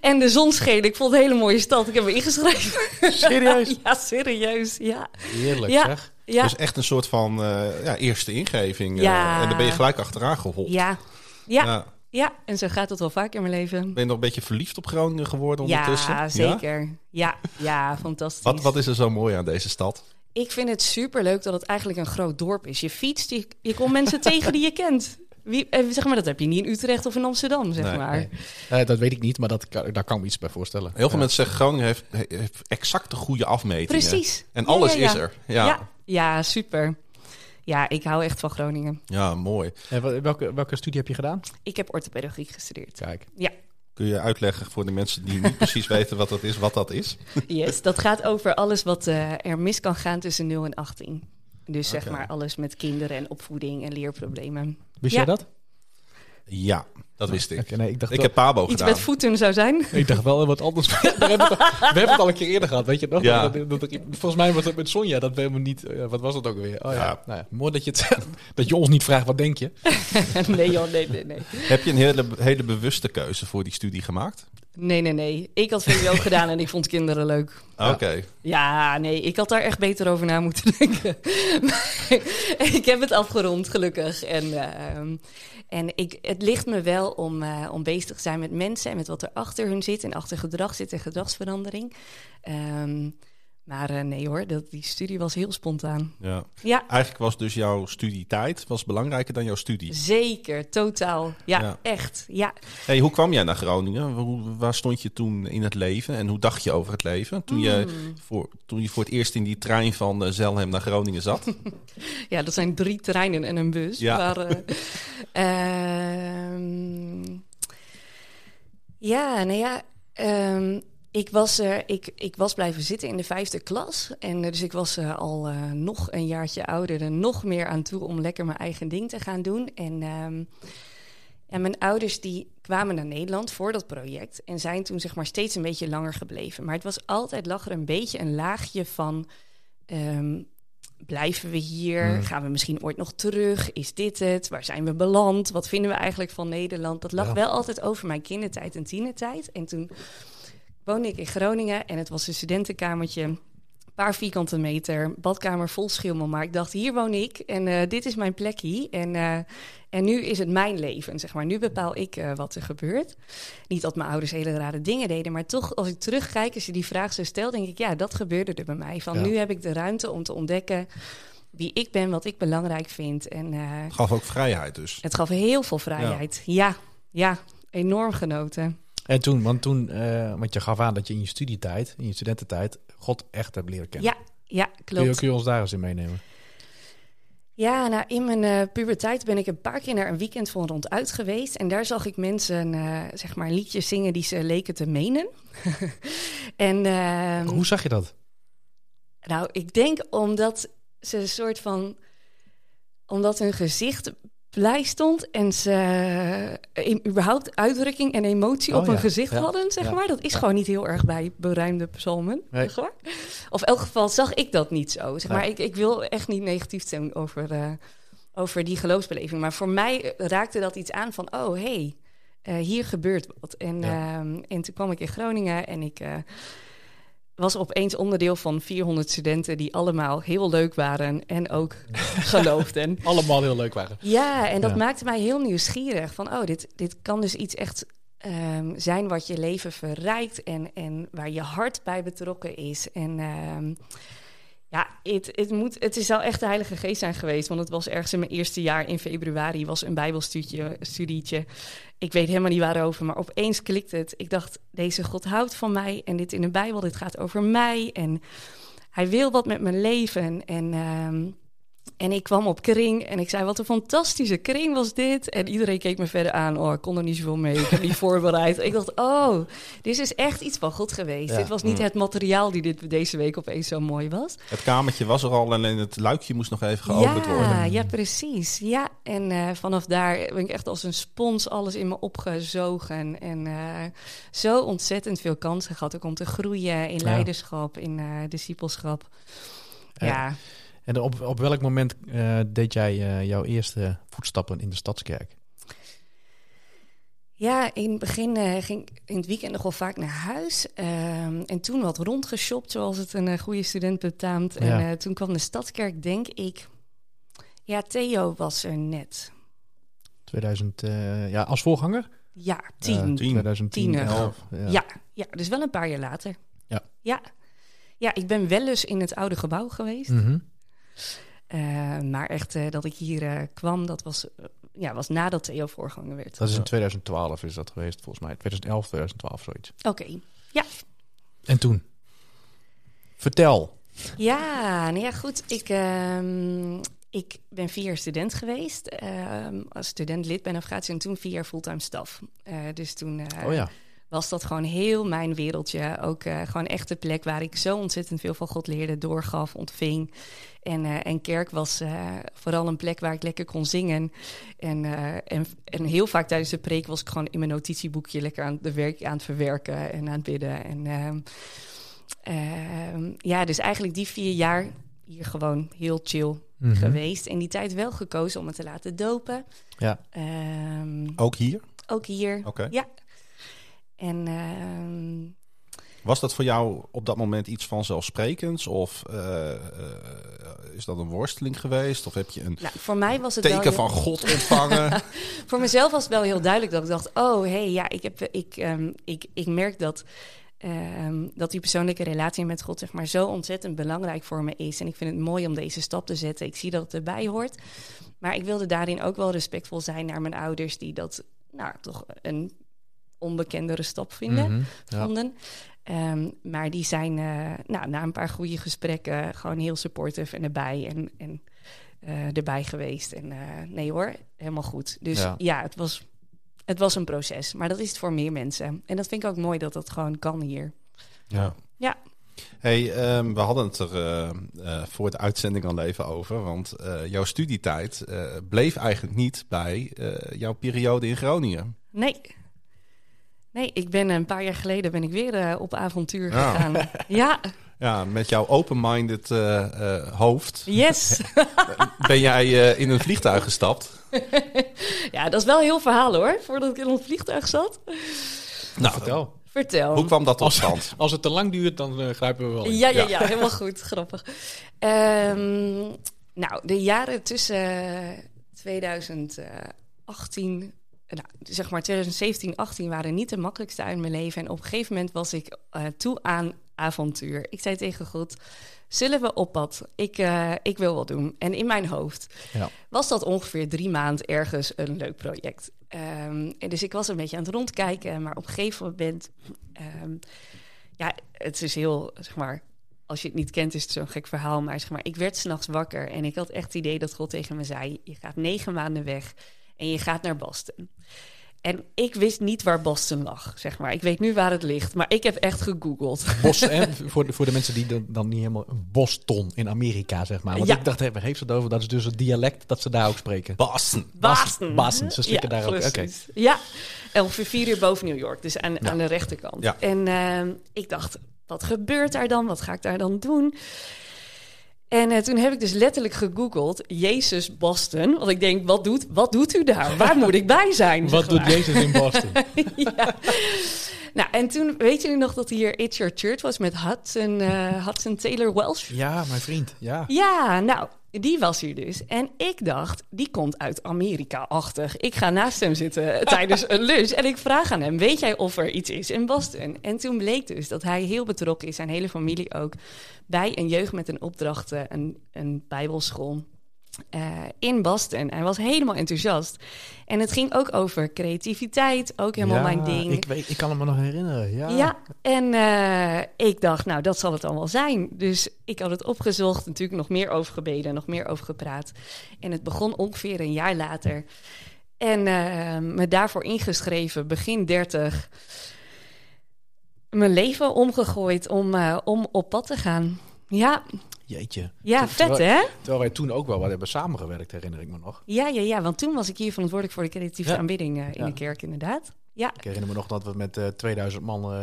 En de zon scheen. Ik vond het een hele mooie stad. Ik heb me ingeschreven. Serieus? ja, serieus. Ja, Heerlijk Ja. zeg. ja, Dus echt een soort van eh, ja, eerste ingeving. eh, en dan ben je gelijk achteraan geholpen. ja, ja, Ja. ja. En zo gaat het wel vaak in mijn leven. Ben je nog een beetje verliefd op Groningen geworden ondertussen? Ja, zeker. Ja, ja, fantastisch. Wat, wat is er zo mooi aan deze stad? Ik vind het superleuk dat het eigenlijk een groot dorp is. Je fietst, je, je komt mensen tegen die je kent. Wie, eh, zeg maar, dat heb je niet in Utrecht of in Amsterdam, zeg Nee, maar. Nee. Eh, dat weet ik niet, maar dat, daar kan ik me iets bij voorstellen. Heel veel Ja. mensen zeggen Groningen heeft, heeft exact de goede afmetingen. Precies. En Ja, alles ja, ja. is er. Ja, Ja. ja. Ja, super. Ja, ik hou echt van Groningen. mooi. Eh, wel- welke, welke studie heb je gedaan? Ik heb orthopedagogiek gestudeerd. Kijk. Ja, Kun je uitleggen voor de mensen die niet precies weten wat dat is, wat dat is? yes. dat gaat over alles wat eh, er mis kan gaan tussen 0 en 18. Dus zeg maar alles met kinderen en opvoeding en leerproblemen. Wist Ja. jij dat? Ja, dat wist ik. Nee, ik dacht Ik wel- heb Pabo Iets gedaan. met voeten zou zijn. Ik dacht wel wat anders. we, hebben het, al- we hebben het al een keer eerder gehad, weet je nog? Ja. Dat- dat- dat- volgens mij was het met Sonja, dat we helemaal niet... eh, wat was dat ook weer? Oh ja, Ja. Nou ja mooi dat je, het, dat je ons niet vraagt, wat denk je? nee joh, nee, nee, nee. Heb je een hele, hele bewuste keuze voor die studie gemaakt? Nee, nee, nee. Ik had VWO gedaan en ik vond kinderen leuk. Oké. Ja, nee, ik had daar echt beter over na moeten denken. Maar ik heb het afgerond, gelukkig. En, ehm, en ik, het ligt me wel om, eh, om bezig te zijn met mensen en met wat er achter hun zit en achter gedrag zit en gedragsverandering. Ehm, maar eh, nee hoor, dat, die studie was heel spontaan. Ja. Ja, Eigenlijk was dus jouw studietijd was belangrijker dan jouw studie. zeker, totaal. Ja, Ja. echt. Ja. Hey, hoe kwam jij naar Groningen? Hoe, waar stond je toen in het leven en hoe dacht je over het leven? Toen, je, Hmm. voor, toen je voor het eerst in die trein van eh, Zelhem naar Groningen zat? Ja, dat zijn drie treinen en een bus. Ja. Maar, eh, ehm, ja, nou ja. ehm, ik, was, er ik, ik was blijven zitten in de vijfde klas. En eh, dus ik was eh, al nog een jaartje ouder en nog meer aan toe om lekker mijn eigen ding te gaan doen. En, ehm, en mijn ouders die kwamen naar Nederland voor dat project. En zijn toen zeg maar steeds een beetje langer gebleven. Maar het was altijd, lag er een beetje een laagje van... ehm, blijven we hier? Hmm. Gaan we misschien ooit nog terug? Is dit het? Waar zijn we beland? Wat vinden we eigenlijk van Nederland? Dat lag Ja. wel altijd over mijn kindertijd en tienertijd. En toen woonde ik in Groningen en het was een studentenkamertje. Een paar vierkante meter, badkamer vol schimmel. Maar ik dacht, hier woon ik en eh, dit is mijn plekje. En, eh, en nu is het mijn leven, zeg maar. Nu bepaal ik eh, wat er gebeurt. Niet dat mijn ouders hele rare dingen deden, maar toch als ik terugkijk, als je die vraag zo stelt, denk ik, ja, dat gebeurde er bij mij. Van Ja. nu heb ik de ruimte om te ontdekken wie ik ben, wat ik belangrijk vind. En Het gaf ook vrijheid dus. het gaf heel veel vrijheid. Ja, ja, enorm genoten. En toen, want toen, eh, want je gaf aan dat je in je studietijd, in je studententijd, God echt hebt leren kennen. Ja, ja, Kun je, klopt. kun je ons daar eens in meenemen? Ja, nou, in mijn eh, puberteit ben ik een paar keer naar een weekend van ronduit geweest. En daar zag ik mensen, eh, zeg maar, liedjes zingen die ze leken te menen. en ehm, Hoe zag je dat? nou, ik denk omdat ze een soort van... Omdat hun gezicht blij stond en ze eh, überhaupt uitdrukking en emotie Oh op hun ja, gezicht ja, hadden, zeg ja, maar. Dat is gewoon niet heel erg bij beruimde psalmen, Nee. zeg maar. Of in elk geval zag ik dat niet zo. Zeg Nee. maar, ik, ik wil echt niet negatief doen over, eh, over die geloofsbeleving. Maar voor mij raakte dat iets aan van, oh, hey, eh, hier gebeurt wat. En, ehm, en toen kwam ik in Groningen en ik... was opeens onderdeel van 400 studenten die allemaal heel leuk waren en ook geloofden. Allemaal heel leuk waren. Ja, en dat Ja. maakte mij heel nieuwsgierig. Van, oh, dit, dit kan dus iets echt ehm, zijn wat je leven verrijkt en, en waar je hart bij betrokken is. En ehm, ja, het, het, moet, het is wel echt de Heilige Geest zijn geweest. Want het was ergens in mijn eerste jaar in februari, was een bijbelstudietje. studietje. Ik weet helemaal niet waarover, maar opeens klikte het. Ik dacht, deze God houdt van mij en dit in de Bijbel, dit gaat over mij. En hij wil wat met mijn leven. En, ehm, en ik kwam op kring en ik zei, wat een fantastische kring was dit. En iedereen keek me verder aan. Oh, ik kon er niet zoveel mee, ik heb niet voorbereid. Ik dacht, oh, dit is echt iets van God geweest. Ja. Dit was niet Mm. het materiaal die dit deze week opeens zo mooi was. Het kamertje was er al, alleen het luikje moest nog even geopend ja, worden. Ja, precies. Ja, en eh, vanaf daar ben ik echt als een spons alles in me opgezogen. En eh, zo ontzettend veel kansen gehad ook om te groeien in leiderschap, in eh discipelschap. Ja. En op, op welk moment eh, deed jij eh, jouw eerste voetstappen in de Stadskerk? Ja, in het begin eh, ging ik in het weekend nog wel vaak naar huis. Ehm, en toen wat rondgeshopt, zoals het een goede student betaamt. En Ja. eh, toen kwam de Stadskerk, denk ik... Ja, Theo was er net. 2000, eh, ja, als voorganger? Ja, Eh, tien. tien. 2010, Tiener. 11. Ja. Ja, ja, dus wel een paar jaar later. Ja. Ja, ja ik ben wel eens in het oude gebouw geweest. Mhm. Eh, maar echt eh, dat ik hier eh, kwam, dat was, ja, was nadat Theo voorganger werd. Dat is in 2012 is dat geweest, volgens mij. 2011, 2012, zoiets. Oké. En toen? Vertel. Ja, nou ja, goed. Ik, ehm, ik ben vier jaar student geweest. ehm, als student lid bij Navigatie en toen vier jaar fulltime staf. Eh, dus toen eh, oh ja. Was dat gewoon heel mijn wereldje. Ook eh, gewoon echt de plek waar ik zo ontzettend veel van God leerde, doorgaf, ontving. En, eh, en kerk was eh, vooral een plek waar ik lekker kon zingen. En, en, en heel vaak tijdens de preek was ik gewoon in mijn notitieboekje lekker aan de werk aan het verwerken en aan het bidden. En ehm, ehm, ja, dus eigenlijk die vier jaar hier gewoon heel chill Mhm. geweest. En die tijd wel gekozen om me te laten dopen. Ja. Ehm, Ook hier? ook hier. Oké. Ja. En ehm, Was dat voor jou op dat moment iets vanzelfsprekends? Of eh, eh, is dat een worsteling geweest? Of heb je een nou, voor mij was het teken heel- van God ontvangen? Voor mezelf was het wel heel duidelijk dat ik dacht: oh hé, hey, ja, ik, heb, ik, ehm, ik, ik merk dat, ehm, dat die persoonlijke relatie met God zeg maar, zo ontzettend belangrijk voor me is. En ik vind het mooi om deze stap te zetten. Ik zie dat het erbij hoort. Maar ik wilde daarin ook wel respectvol zijn naar mijn ouders, die dat nou, toch een onbekendere stap vinden, Mhm, ja. vonden. Ehm, maar die zijn eh, nou, na een paar goede gesprekken gewoon heel supportive en erbij. En, en eh, erbij geweest. En eh, nee hoor, helemaal goed. Dus Ja. ja, het, was, het was een proces. Maar dat is het voor meer mensen. En dat vind ik ook mooi dat dat gewoon kan hier. Ja. Ja. Hey, ehm, we hadden het er voor de uitzending al even over. Want jouw studietijd bleef eigenlijk niet bij jouw periode in Groningen. Nee. Nee, ik ben een paar jaar geleden ben ik weer eh, op avontuur Ja. gegaan. Ja, Ja, met jouw open-minded eh, eh, hoofd yes. ben jij eh, in een vliegtuig gestapt. ja, dat is wel een heel verhaal hoor, voordat ik in ons vliegtuig zat. Nou, Vertel. Vertel. hoe kwam dat tot Als, stand? als het te lang duurt, dan eh, grijpen we wel in. Ja, ja, Ja. ja, helemaal goed. Grappig. Ehm, nou, de jaren tussen 2018, nou, zeg maar 2017, 18 waren niet de makkelijkste uit mijn leven. En op een gegeven moment was ik eh, toe aan avontuur. Ik zei tegen God, zullen we op pad? Ik, eh, ik wil wat doen. En in mijn hoofd Ja. was dat ongeveer drie maanden ergens een leuk project. Ehm, en dus ik was een beetje aan het rondkijken, maar op een gegeven moment... ehm, ja, het is heel, zeg maar... Als je het niet kent, is het zo'n gek verhaal. Maar, zeg maar ik werd s'nachts wakker en ik had echt het idee dat God tegen me zei... je gaat negen maanden weg en je gaat naar Boston. En ik wist niet waar Boston lag, zeg maar. Ik weet nu waar het ligt, maar ik heb echt gegoogeld. Bos, en voor, de, voor de mensen die dan, dan niet helemaal... Boston in Amerika, zeg maar. Want Ja. ik dacht, hé, waar heeft ze het over? Dat is dus het dialect dat ze daar ook spreken. Boston. Boston. Boston, ze slikken daar ook. Oké. Ja, en ongeveer vier uur boven New York, dus aan, Ja. aan de rechterkant. Ja. En ehm, ik dacht, wat gebeurt daar dan? Wat ga ik daar dan doen? En eh, toen heb ik dus letterlijk gegoogeld, Jezus Boston. Want ik denk, wat doet, wat doet u daar? Waar moet ik bij zijn? Wat zeg doet. Jezus in Boston? ja. Nou, en toen, weet jullie nog dat hier It's Your Church was met Hudson, eh, Hudson Taylor Welsh? ja, mijn vriend. Ja. Ja, nou, die was hier dus. En ik dacht, die komt uit Amerika-achtig. Ik ga naast hem zitten tijdens een lunch en ik vraag aan hem: Weet jij of er iets is in Boston? En toen bleek dus dat hij heel betrokken is, zijn hele familie ook, bij een jeugd met een opdracht, eh, een, een Bijbelschool. Eh, in Boston. Hij was helemaal enthousiast. En het ging ook over creativiteit, ook helemaal Ja, mijn ding. Ik, weet, ik kan het me nog herinneren. Ja. Ja, en eh, ik dacht, nou, dat zal het allemaal zijn. Dus ik had het opgezocht, natuurlijk nog meer over gebeden, nog meer over gepraat. En het begon ongeveer een jaar later. En eh, me daarvoor ingeschreven, begin 30. Mijn leven omgegooid om, om op pad te gaan. Ja, Jeetje. ja Ter- vet terwijl- hè? Terwijl wij toen ook wel wat hebben samengewerkt, herinner ik me nog. Ja, ja, ja, want toen was ik hier verantwoordelijk voor de creatieve Ja. aanbidding eh, in Ja. de kerk, inderdaad. Ja, Ik herinner me nog dat we met eh 2000 man eh,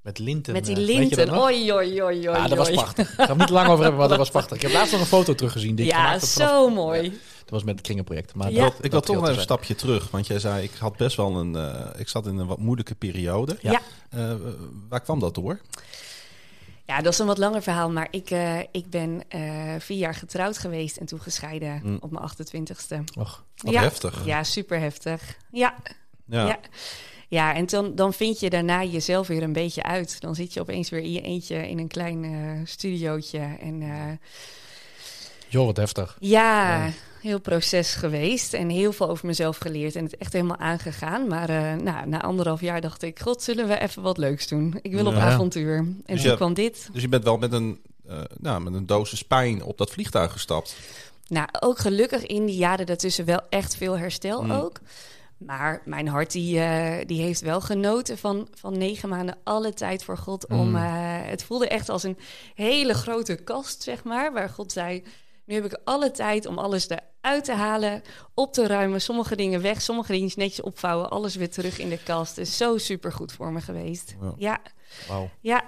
met linten... met die linten. Oei, oei, oei, oei. Ja, dat was prachtig. Ik ga het niet lang over hebben, maar dat was prachtig. Ik heb laatst nog een foto teruggezien. Die Ja, vanaf- zo mooi. Dat was met het kringenproject. Maar Ja. dat, Ik wil toch nog een stapje terug. Want jij zei, ik had best wel een. eh, ik zat in een wat moeilijke periode. Ja. Eh, waar kwam dat door? Ja, dat is een wat langer verhaal, maar ik, eh, ik ben eh, vier jaar getrouwd geweest en toen gescheiden Mm. op mijn 28ste. Och, Wat ja. heftig. Ja, super heftig. Ja, Ja. ja. ja. en dan, dan vind je daarna jezelf weer een beetje uit. Dan zit je opeens weer in je eentje in een klein eh studiootje. En joh, wat heftig. ja, Ja. heel proces geweest en heel veel over mezelf geleerd en het echt helemaal aangegaan. Maar eh, nou, na anderhalf jaar dacht ik, god, zullen we even wat leuks doen? Ik wil op avontuur. En Dus toen je- kwam dit. Dus je bent wel met een, eh, nou, met een dosis pijn op dat vliegtuig gestapt. Nou, ook gelukkig in die jaren daartussen wel echt veel herstel Mm. ook. Maar mijn hart die, eh, die heeft wel genoten van, van negen maanden alle tijd voor God. Om, Mm. eh, het voelde echt als een hele grote kast, zeg maar. Waar God zei, nu heb ik alle tijd om alles eruit te halen, op te ruimen. Sommige dingen weg, sommige dingen netjes opvouwen. Alles weer terug in de kast. Is zo super goed voor me geweest. Ja. Ja, Wauw. ja.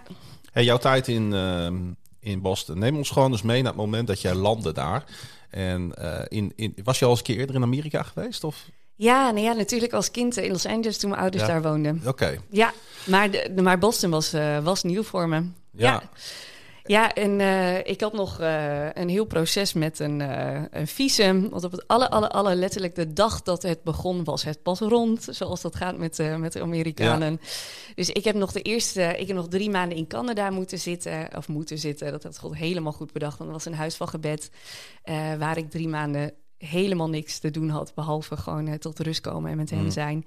Hey, jouw tijd in, ehm, in Boston. Neem ons gewoon eens mee naar het moment dat jij landde daar. En eh, in, in, was je al eens een keer eerder in Amerika geweest? Of? Ja, nou ja, natuurlijk als kind in Los Angeles toen mijn ouders Ja. daar woonden. Oké, Ja, maar, de, maar Boston was, eh, was nieuw voor me. ja. Ja. Ja, en eh, ik had nog eh, een heel proces met een, eh, een visum. Want op het alle, alle, alle letterlijk de dag dat het begon, was het pas rond. Zoals dat gaat met, met de Amerikanen. Dus ik heb nog de eerste, ik heb nog drie maanden in Canada moeten zitten. Of moeten zitten. Dat had God helemaal goed bedacht. Want het was een huis van gebed. waar ik drie maanden helemaal niks te doen had. Behalve gewoon tot rust komen en met hem Mm. zijn.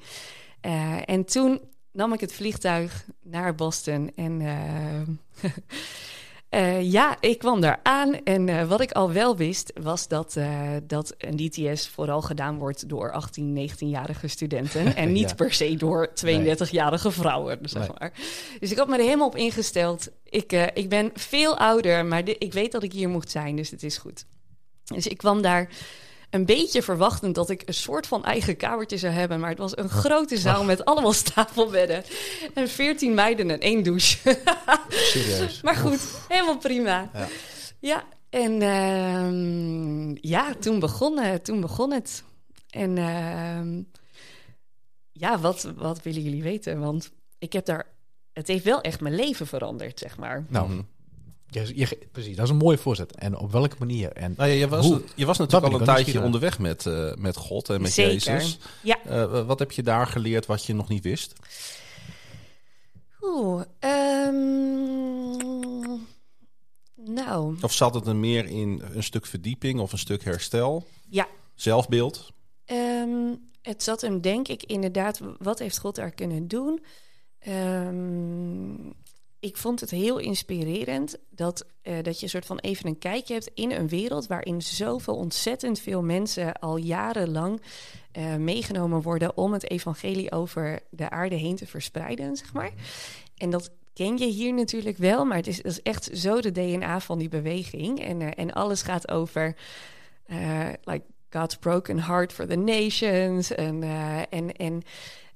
En toen nam ik het vliegtuig naar Boston. En eh, ja, ik kwam daar aan. En eh, wat ik al wel wist, was dat, eh, dat een DTS vooral gedaan wordt door 18, 19-jarige studenten. En niet Ja. per se door 32-jarige vrouwen, zeg Nee. maar. Dus ik had me er helemaal op ingesteld. Ik, ik ben veel ouder, maar ik weet dat ik hier moet zijn, dus het is goed. Dus ik kwam daar een beetje verwachtend dat ik een soort van eigen kamertje zou hebben. Maar het was een grote zaal met allemaal stapelbedden. En veertien meiden en één douche. Serieus. maar goed, helemaal prima. Ja. Ja, en ehm, ja, toen begon, toen begon het. En ehm, ja, wat, wat willen jullie weten? Want ik heb daar... Het heeft wel echt mijn leven veranderd, zeg maar. Nou. Je, je- precies, dat is een mooie voorzet. En op welke manier? En Nou ja, je was, Hoe? je was natuurlijk al een tijdje onderweg met, eh, met God en met Zeker. Jezus. Ja. Eh, wat heb je daar geleerd wat je nog niet wist? Oeh, ehm, nou, Of zat het er meer in een stuk verdieping of een stuk herstel? Ja. Zelfbeeld? Ehm, het zat hem denk ik inderdaad, wat heeft God daar kunnen doen? Ehm, ik vond het heel inspirerend dat, eh, dat je een soort van even een kijkje hebt in een wereld waarin zoveel ontzettend veel mensen al jarenlang eh, meegenomen worden om het evangelie over de aarde heen te verspreiden, zeg maar. En dat ken je hier natuurlijk wel, maar het is, is echt zo de DNA van die beweging. En, eh, en alles gaat over, like God's broken heart for the nations. En, en, en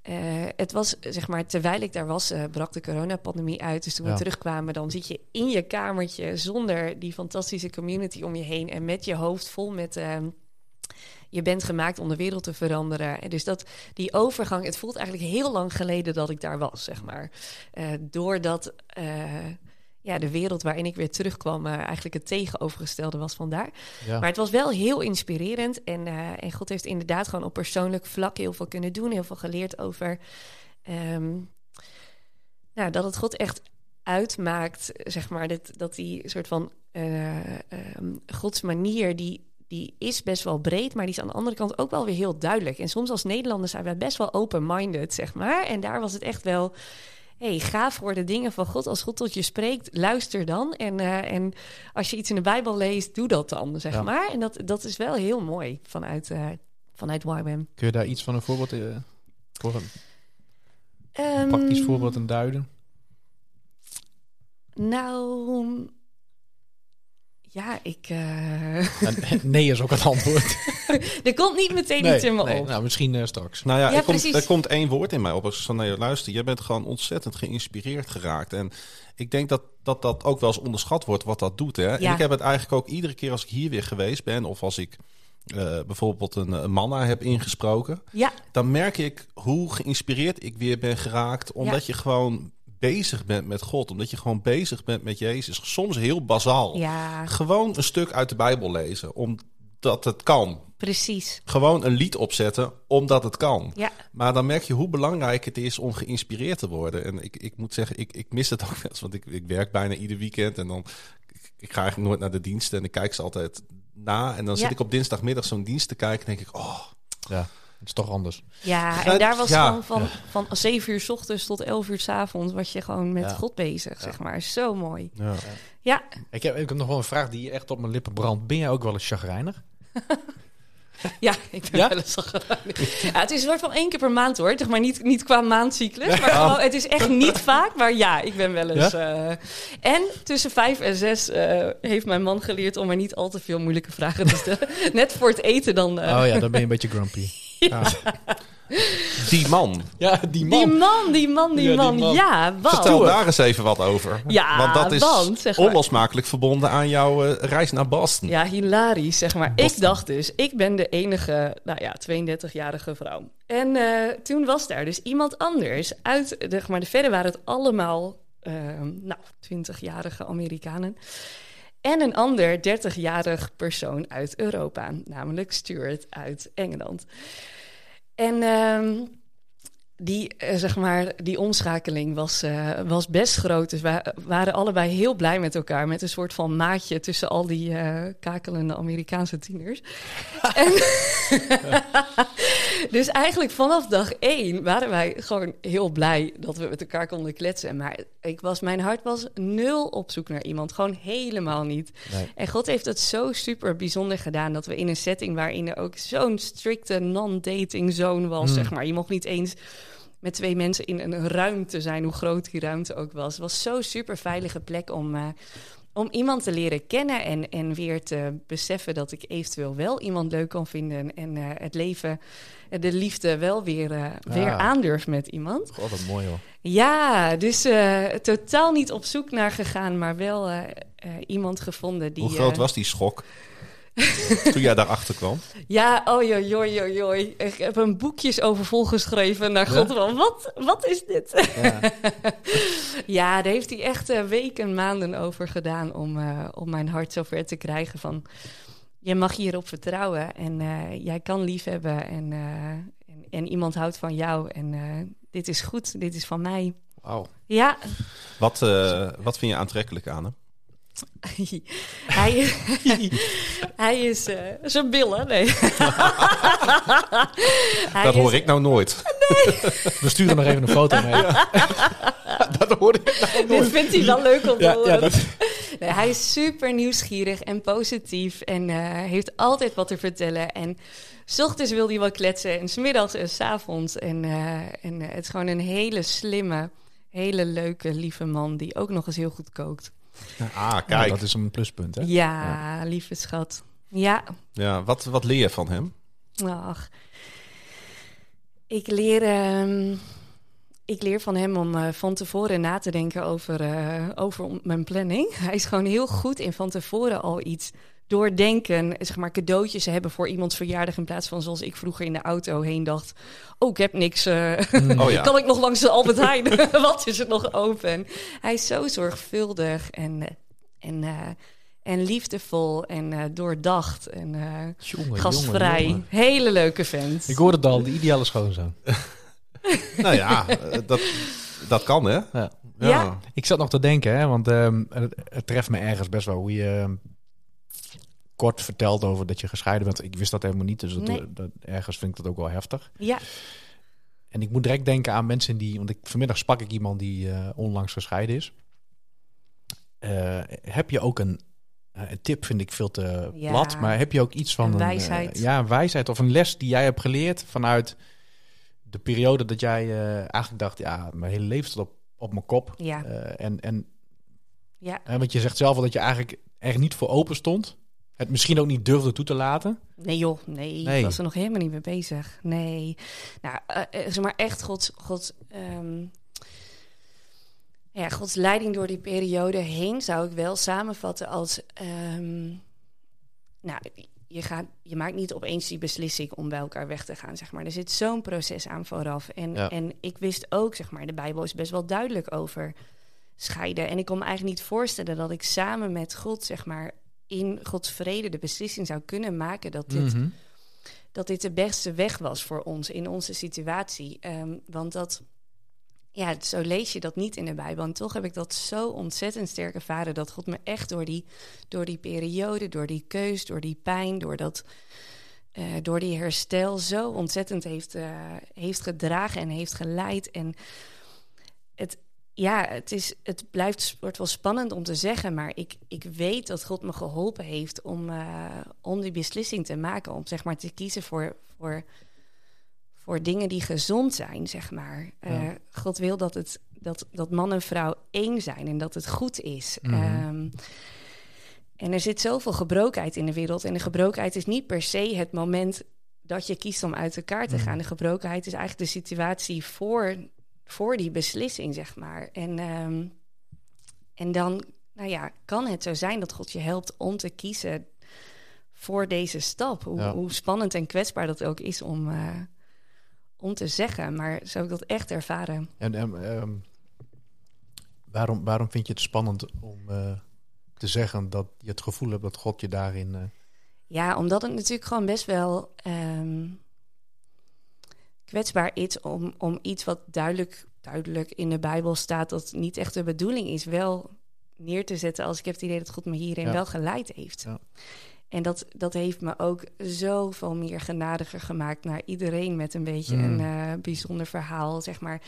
eh, het was, zeg maar, terwijl ik daar was, eh, brak de coronapandemie uit. Dus toen Ja. we terugkwamen, dan zit je in je kamertje zonder die fantastische community om je heen. En met je hoofd vol met. ehm, je bent gemaakt om de wereld te veranderen. En dus dat, die overgang, het voelt eigenlijk heel lang geleden dat ik daar was, zeg maar. Eh, doordat ja, de wereld waarin ik weer terugkwam eh, eigenlijk het tegenovergestelde was vandaar. ja. Maar het was wel heel inspirerend. En, eh, en God heeft inderdaad gewoon op persoonlijk vlak heel veel kunnen doen. Heel veel geleerd over ehm, nou, dat het God echt uitmaakt, zeg maar, dat, dat die soort van eh, ehm, Gods manier, die, die is best wel breed, maar die is aan de andere kant ook wel weer heel duidelijk. En soms als Nederlanders zijn wij best wel open-minded, zeg maar. En daar was het echt wel hey, gaaf voor de dingen van God. Als God tot je spreekt, luister dan. En, eh, en als je iets in de Bijbel leest, doe dat dan, zeg Ja. maar. En dat, dat is wel heel mooi vanuit, eh vanuit YWAM. Kun je daar iets van een voorbeeld, eh, voor een Ehm, praktisch voorbeeld aan duiden? Nou, ja, ik... eh, nee is ook het antwoord. er komt niet meteen iets in me nee, op. nou, misschien eh, straks. Nou ja, Ja, er, komt, precies. er komt één woord in mij op. Als ik van, nee, luister, jij bent gewoon ontzettend geïnspireerd geraakt. En ik denk dat dat, dat ook wel eens onderschat wordt wat dat doet. Hè? En ik heb het eigenlijk ook iedere keer als ik hier weer geweest ben... of als ik eh, bijvoorbeeld een, een manna heb ingesproken... Ja, dan merk ik hoe geïnspireerd ik weer ben geraakt. Omdat je gewoon bezig bent met God. Omdat je gewoon bezig bent met Jezus. Soms heel bazaal. ja, Gewoon een stuk uit de Bijbel lezen. Omdat het kan. precies. Gewoon een lied opzetten omdat het kan. Ja, Maar dan merk je hoe belangrijk het is om geïnspireerd te worden. En ik, ik moet zeggen, ik, ik mis het ook wel eens. Want ik, ik werk bijna ieder weekend. En dan ik, ik ga eigenlijk nooit naar de diensten. En ik kijk ze altijd na. En dan Ja. zit ik op dinsdagmiddag zo'n dienst te kijken. En denk ik, oh, Ja, het is toch anders. ja. En daar was ja. gewoon van, van 7 uur s ochtends tot 11 uur s avonds... was je gewoon met Ja. God bezig, zeg maar. Zo mooi. ja. Ja, Ik heb, ik heb nog wel een vraag die echt op mijn lippen brandt. Ben jij ook wel eens chagrijnig? ja ik ben Ja? wel eens. Ja, het is een soort van één keer per maand, hoor. Zeg maar niet, niet qua maandcyclus, maar gewoon, het is echt niet vaak. Maar ja, ik ben wel eens... eh, en tussen vijf en zes eh, heeft mijn man geleerd... om er niet al te veel moeilijke vragen te stellen. Net voor het eten dan... eh, Oh ja, dan ben je een beetje grumpy. Ja. Die man. Ja, die man. Die man, die man, die Ja, die man. man. Ja, want... Vertel daar eens even wat over. Ja, want dat is want, zeg maar. onlosmakelijk verbonden aan jouw eh, reis naar Boston. Ja, hilarisch, zeg maar. Ik dacht dus, ik ben de enige, nou ja, 32-jarige vrouw. En eh, toen was daar dus iemand anders uit, de- zeg maar, de verder waren het allemaal, eh, nou, 20-jarige Amerikanen. En een ander 30-jarig persoon uit Europa, namelijk Stuart uit Engeland. En ehm, die, eh, zeg maar, die omschakeling was, eh, was best groot. Dus wij waren allebei heel blij met elkaar. Met een soort van maatje tussen al die eh, kakelende Amerikaanse tieners. en dus eigenlijk vanaf dag één waren wij gewoon heel blij dat we met elkaar konden kletsen. Maar ik was, mijn hart was nul op zoek naar iemand. Gewoon helemaal niet. Nee. En God heeft het zo super bijzonder gedaan dat we in een setting waarin er ook zo'n strikte non-dating zone was, Hmm. zeg maar. Je mocht niet eens met twee mensen in een ruimte zijn, hoe groot die ruimte ook was. Het was zo'n super veilige plek om, eh, om iemand te leren kennen en, en weer te beseffen dat ik eventueel wel iemand leuk kan vinden en eh, het leven, de liefde wel weer, eh, weer Ja. aandurf met iemand. God, wat mooi hoor. Ja, dus totaal niet op zoek naar gegaan, maar wel iemand gevonden die. Hoe groot was die schok toen jij daarachter kwam? Ja, oh joi, joi, joi, joi. Ik heb een boekjes over volgeschreven naar God. Van, wat, wat is dit? Ja. ja, daar heeft hij echt eh, weken, maanden over gedaan om, eh, om mijn hart zover te krijgen van... Je mag hierop vertrouwen en eh, jij kan liefhebben en, en, en iemand houdt van jou. En dit is goed, dit is van mij. Wauw. Ja, Wat, wat vind je aantrekkelijk aan hem? hij, hij is eh, zijn billen, nee. Dat is- hoor ik nou nooit. We sturen nog even een foto mee. dat hoorde ik nou Dit nooit. vindt hij wel leuk om te Ja, horen. ja, dat, Nee, hij is super nieuwsgierig en positief en eh, heeft altijd wat te vertellen. En s ochtends wil hij wel kletsen en smiddags en s avonds. En, eh, en het is gewoon een hele slimme, hele leuke, lieve man die ook nog eens heel goed kookt. Ah, Ja, kijk. dat is een pluspunt, hè? Ja, lieve schat. Ja, Ja, wat, wat leer je van hem? ach. Ik leer, ehm, ik leer van hem om eh, van tevoren na te denken over, eh, over mijn planning. Hij is gewoon heel goed in van tevoren al iets doordenken. Zeg maar cadeautjes hebben voor iemands verjaardag. In plaats van zoals ik vroeger in de auto heen dacht. Oh, ik heb niks. eh, Oh ja. kan ik nog langs de Albert Heijn? Wat is er nog open? Hij is zo zorgvuldig en, eh, en, eh, en liefdevol en eh, doordacht en eh, Jongen, gastvrij. jongen, jongen. Hele leuke vent. Ik hoorde het al, de ideale schoonzoon. Nou ja, dat, dat kan hè? Ja. Ja. Ik zat nog te denken, hè, want ehm, het, het treft me ergens best wel hoe je ehm, kort vertelt over dat je gescheiden bent. Ik wist dat helemaal niet, dus dat, Nee. dat, ergens vind ik dat ook wel heftig. Ja, En ik moet direct denken aan mensen die, want ik, vanmiddag sprak ik iemand die eh, onlangs gescheiden is. Eh, heb je ook een, eh, een tip, vind ik veel te Ja. plat, maar heb je ook iets van Een wijsheid. ja, een wijsheid of een les die jij hebt geleerd vanuit de periode dat jij eh, eigenlijk dacht, ja, mijn hele leven staat op, op mijn kop. ja, en, en ja. Want je zegt zelf al dat je eigenlijk er niet voor open stond. Het misschien ook niet durfde toe te laten. Nee joh, nee, Nee. ik was er nog helemaal niet mee bezig. Nee. Nou, eh, eh, zeg maar echt Gods, Gods, ehm, ja, Gods leiding door die periode heen zou ik wel samenvatten als... ehm, nou, je, gaat, je maakt niet opeens die beslissing om bij elkaar weg te gaan, zeg maar. Er zit zo'n proces aan vooraf. En, Ja. en ik wist ook, zeg maar, de Bijbel is best wel duidelijk over scheiden. En ik kon me eigenlijk niet voorstellen dat ik samen met God, zeg maar, in Gods vrede de beslissing zou kunnen maken dat dit, Mhm. dat dit de beste weg was voor ons in onze situatie. Ehm, want dat, ja, zo lees je dat niet in de Bijbel. En toch heb ik dat zo ontzettend sterk ervaren dat God me echt door die, door die periode, door die keus, door die pijn, door dat. eh, door die herstel zo ontzettend heeft, eh, heeft gedragen en heeft geleid. En het, ja, het, is, het blijft, wordt wel spannend om te zeggen, maar ik, ik weet dat God me geholpen heeft om, eh, om die beslissing te maken. Om zeg maar te kiezen voor, voor, voor dingen die gezond zijn, zeg maar. Eh. God wil dat, het, dat, dat man en vrouw één zijn en dat het goed is. Mhm. Ehm, en er zit zoveel gebrokenheid in de wereld. En de gebrokenheid is niet per se het moment dat je kiest om uit elkaar te Mhm. gaan. De gebrokenheid is eigenlijk de situatie voor, voor die beslissing, zeg maar. En, ehm, en dan, nou ja, kan het zo zijn dat God je helpt om te kiezen voor deze stap. Hoe, Ja. hoe spannend en kwetsbaar dat ook is om, eh, om te zeggen. Maar zo heb ik dat echt ervaren. En ehm, ehm, waarom, waarom vind je het spannend om eh, te zeggen dat je het gevoel hebt dat God je daarin... eh, Ja, omdat het natuurlijk gewoon best wel kwetsbaar is om, om iets wat duidelijk, duidelijk in de Bijbel staat, dat niet echt de bedoeling is, wel neer te zetten als ik heb het idee dat God me hierin Ja. wel geleid heeft. Ja. En dat, dat heeft me ook zoveel meer genadiger gemaakt naar iedereen met een beetje Mm. een eh, bijzonder verhaal, zeg maar.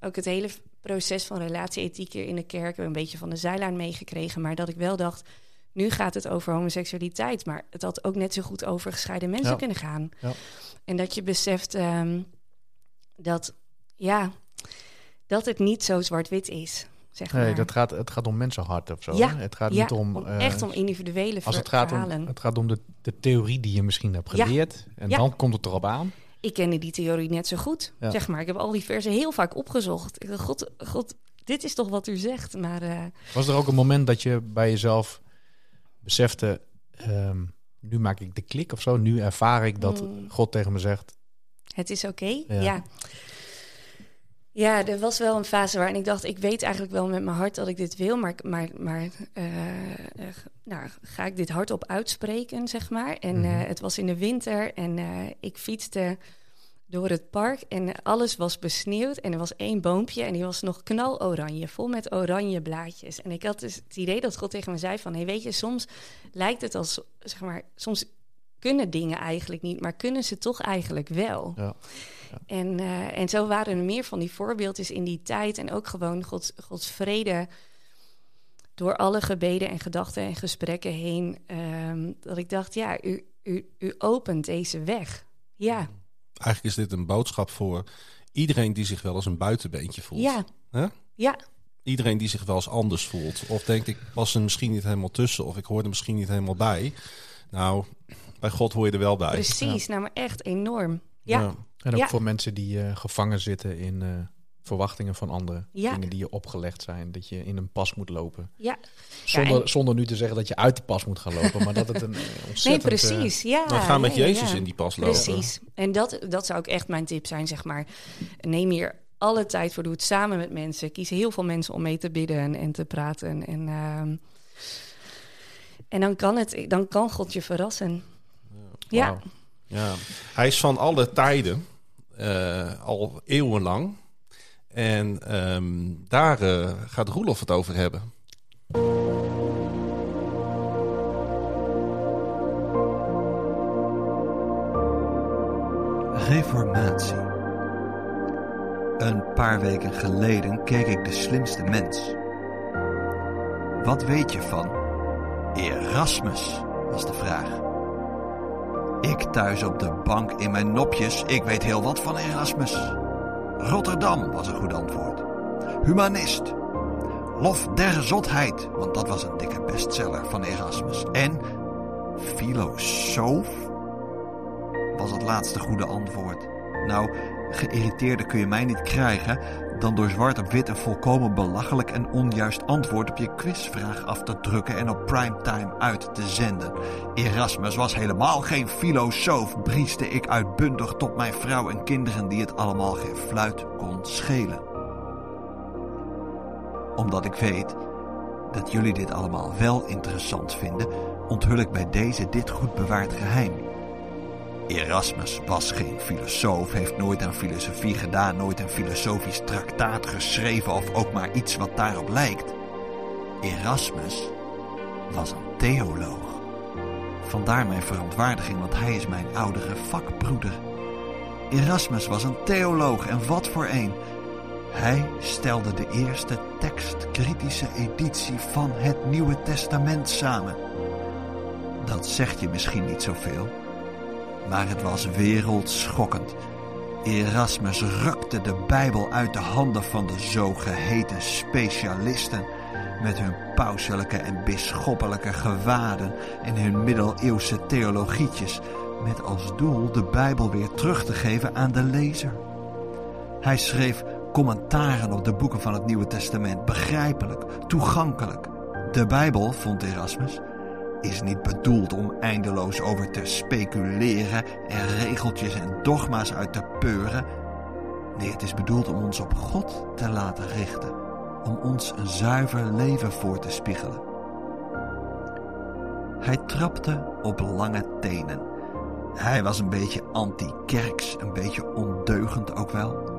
Ook het hele proces van relatieethiek hier in de kerk, een beetje van de zijlijn meegekregen, maar dat ik wel dacht, nu gaat het over homoseksualiteit, maar het had ook net zo goed over gescheiden mensen Ja. kunnen gaan. Ja. En dat je beseft ehm, dat, ja, dat het niet zo zwart-wit is, zeg maar. Nee, dat gaat, het gaat om mensenhart of zo. Ja? Het gaat ja, niet om... eh, echt om individuele Als het ver- gaat om, verhalen. het gaat om de, de theorie die je misschien hebt Ja. geleerd. En dan komt het erop aan. Ik kende die theorie net zo goed, zeg maar. Ik heb al die versen heel vaak opgezocht. Ik dacht, God, God, dit is toch wat u zegt, maar... eh, Was er ook een moment dat je bij jezelf besefte... ehm, nu maak ik de klik of zo. Nu ervaar ik dat Mm. God tegen me zegt... Het is oké, Ja. ja. ja. er was wel een fase waarin ik dacht... ik weet eigenlijk wel met mijn hart dat ik dit wil... maar, maar, maar eh, eh, nou, ga ik dit hardop uitspreken, zeg maar. En Mhm. eh, het was in de winter en ik fietste door het park... en alles was besneeuwd en er was één boompje... en die was nog knaloranje, vol met oranje blaadjes. En ik had dus het idee dat God tegen me zei van... hey, weet je, soms lijkt het als, zeg maar... soms kunnen dingen eigenlijk niet, maar kunnen ze toch eigenlijk wel. Ja. En, eh, en zo waren er meer van die voorbeeldjes in die tijd. En ook gewoon Gods, Gods vrede door alle gebeden en gedachten en gesprekken heen. ehm, dat ik dacht, ja, u, u, u opent deze weg. Ja, Eigenlijk is dit een boodschap voor iedereen die zich wel als een buitenbeentje voelt. ja, ja, Iedereen die zich wel eens anders voelt. Of denkt, ik was er misschien niet helemaal tussen. Of ik hoor er misschien niet helemaal bij. Nou, bij God hoor je er wel bij. precies. Nou, maar echt enorm. Ja, En ook Ja. voor mensen die eh, gevangen zitten in eh, verwachtingen van anderen. Ja. Dingen die je opgelegd zijn. Dat je in een pas moet lopen. ja. Zonder, en- zonder nu te zeggen dat je uit de pas moet gaan lopen. maar dat het een eh, Nee, precies. Ja, Dan gaan met ja, ja, Jezus ja. in die pas lopen. Precies. En dat, dat zou ook echt mijn tip zijn, zeg maar. Neem hier alle tijd voor. Doe het samen met mensen. Kies heel veel mensen om mee te bidden en, en te praten. En, ehm, en dan kan, het, dan kan God je verrassen. Ja. Ja. Hij is van alle tijden, eh, al eeuwenlang. En ehm, daar eh, gaat Roelof het over hebben. Reformatie. Een paar weken geleden keek ik de slimste mens. Wat weet je van Erasmus? was de vraag. Ik thuis op de bank in mijn nopjes, ik weet heel wat van Erasmus. Rotterdam was een goed antwoord. Humanist. Lof der zotheid, want dat was een dikke bestseller van Erasmus. En filosoof? was het laatste goede antwoord. Nou, geïrriteerder kun je mij niet krijgen dan door zwart op wit een volkomen belachelijk en onjuist antwoord op je quizvraag af te drukken en op primetime uit te zenden. Erasmus was helemaal geen filosoof, brieste ik uitbundig tot mijn vrouw en kinderen die het allemaal geen fluit kon schelen. Omdat ik weet dat jullie dit allemaal wel interessant vinden, onthul ik bij deze dit goed bewaard geheim. Erasmus was geen filosoof, heeft nooit aan filosofie gedaan, nooit een filosofisch traktaat geschreven of ook maar iets wat daarop lijkt. Erasmus was een theoloog. Vandaar mijn verontwaardiging, want hij is mijn oudere vakbroeder. Erasmus was een theoloog en wat voor een. Hij stelde de eerste tekstkritische editie van het Nieuwe Testament samen. Dat zegt je misschien niet zoveel, maar het was wereldschokkend. Erasmus rukte de Bijbel uit de handen van de zogeheten specialisten. Met hun pauselijke en bisschoppelijke gewaden en hun middeleeuwse theologietjes met als doel de Bijbel weer terug te geven aan de lezer. Hij schreef commentaren op de boeken van het Nieuwe Testament, begrijpelijk, toegankelijk. De Bijbel, vond Erasmus, is niet bedoeld om eindeloos over te speculeren en regeltjes en dogma's uit te peuren. Nee, het is bedoeld om ons op God te laten richten, om ons een zuiver leven voor te spiegelen. Hij trapte op lange tenen. Hij was een beetje anti-kerks, een beetje ondeugend ook wel.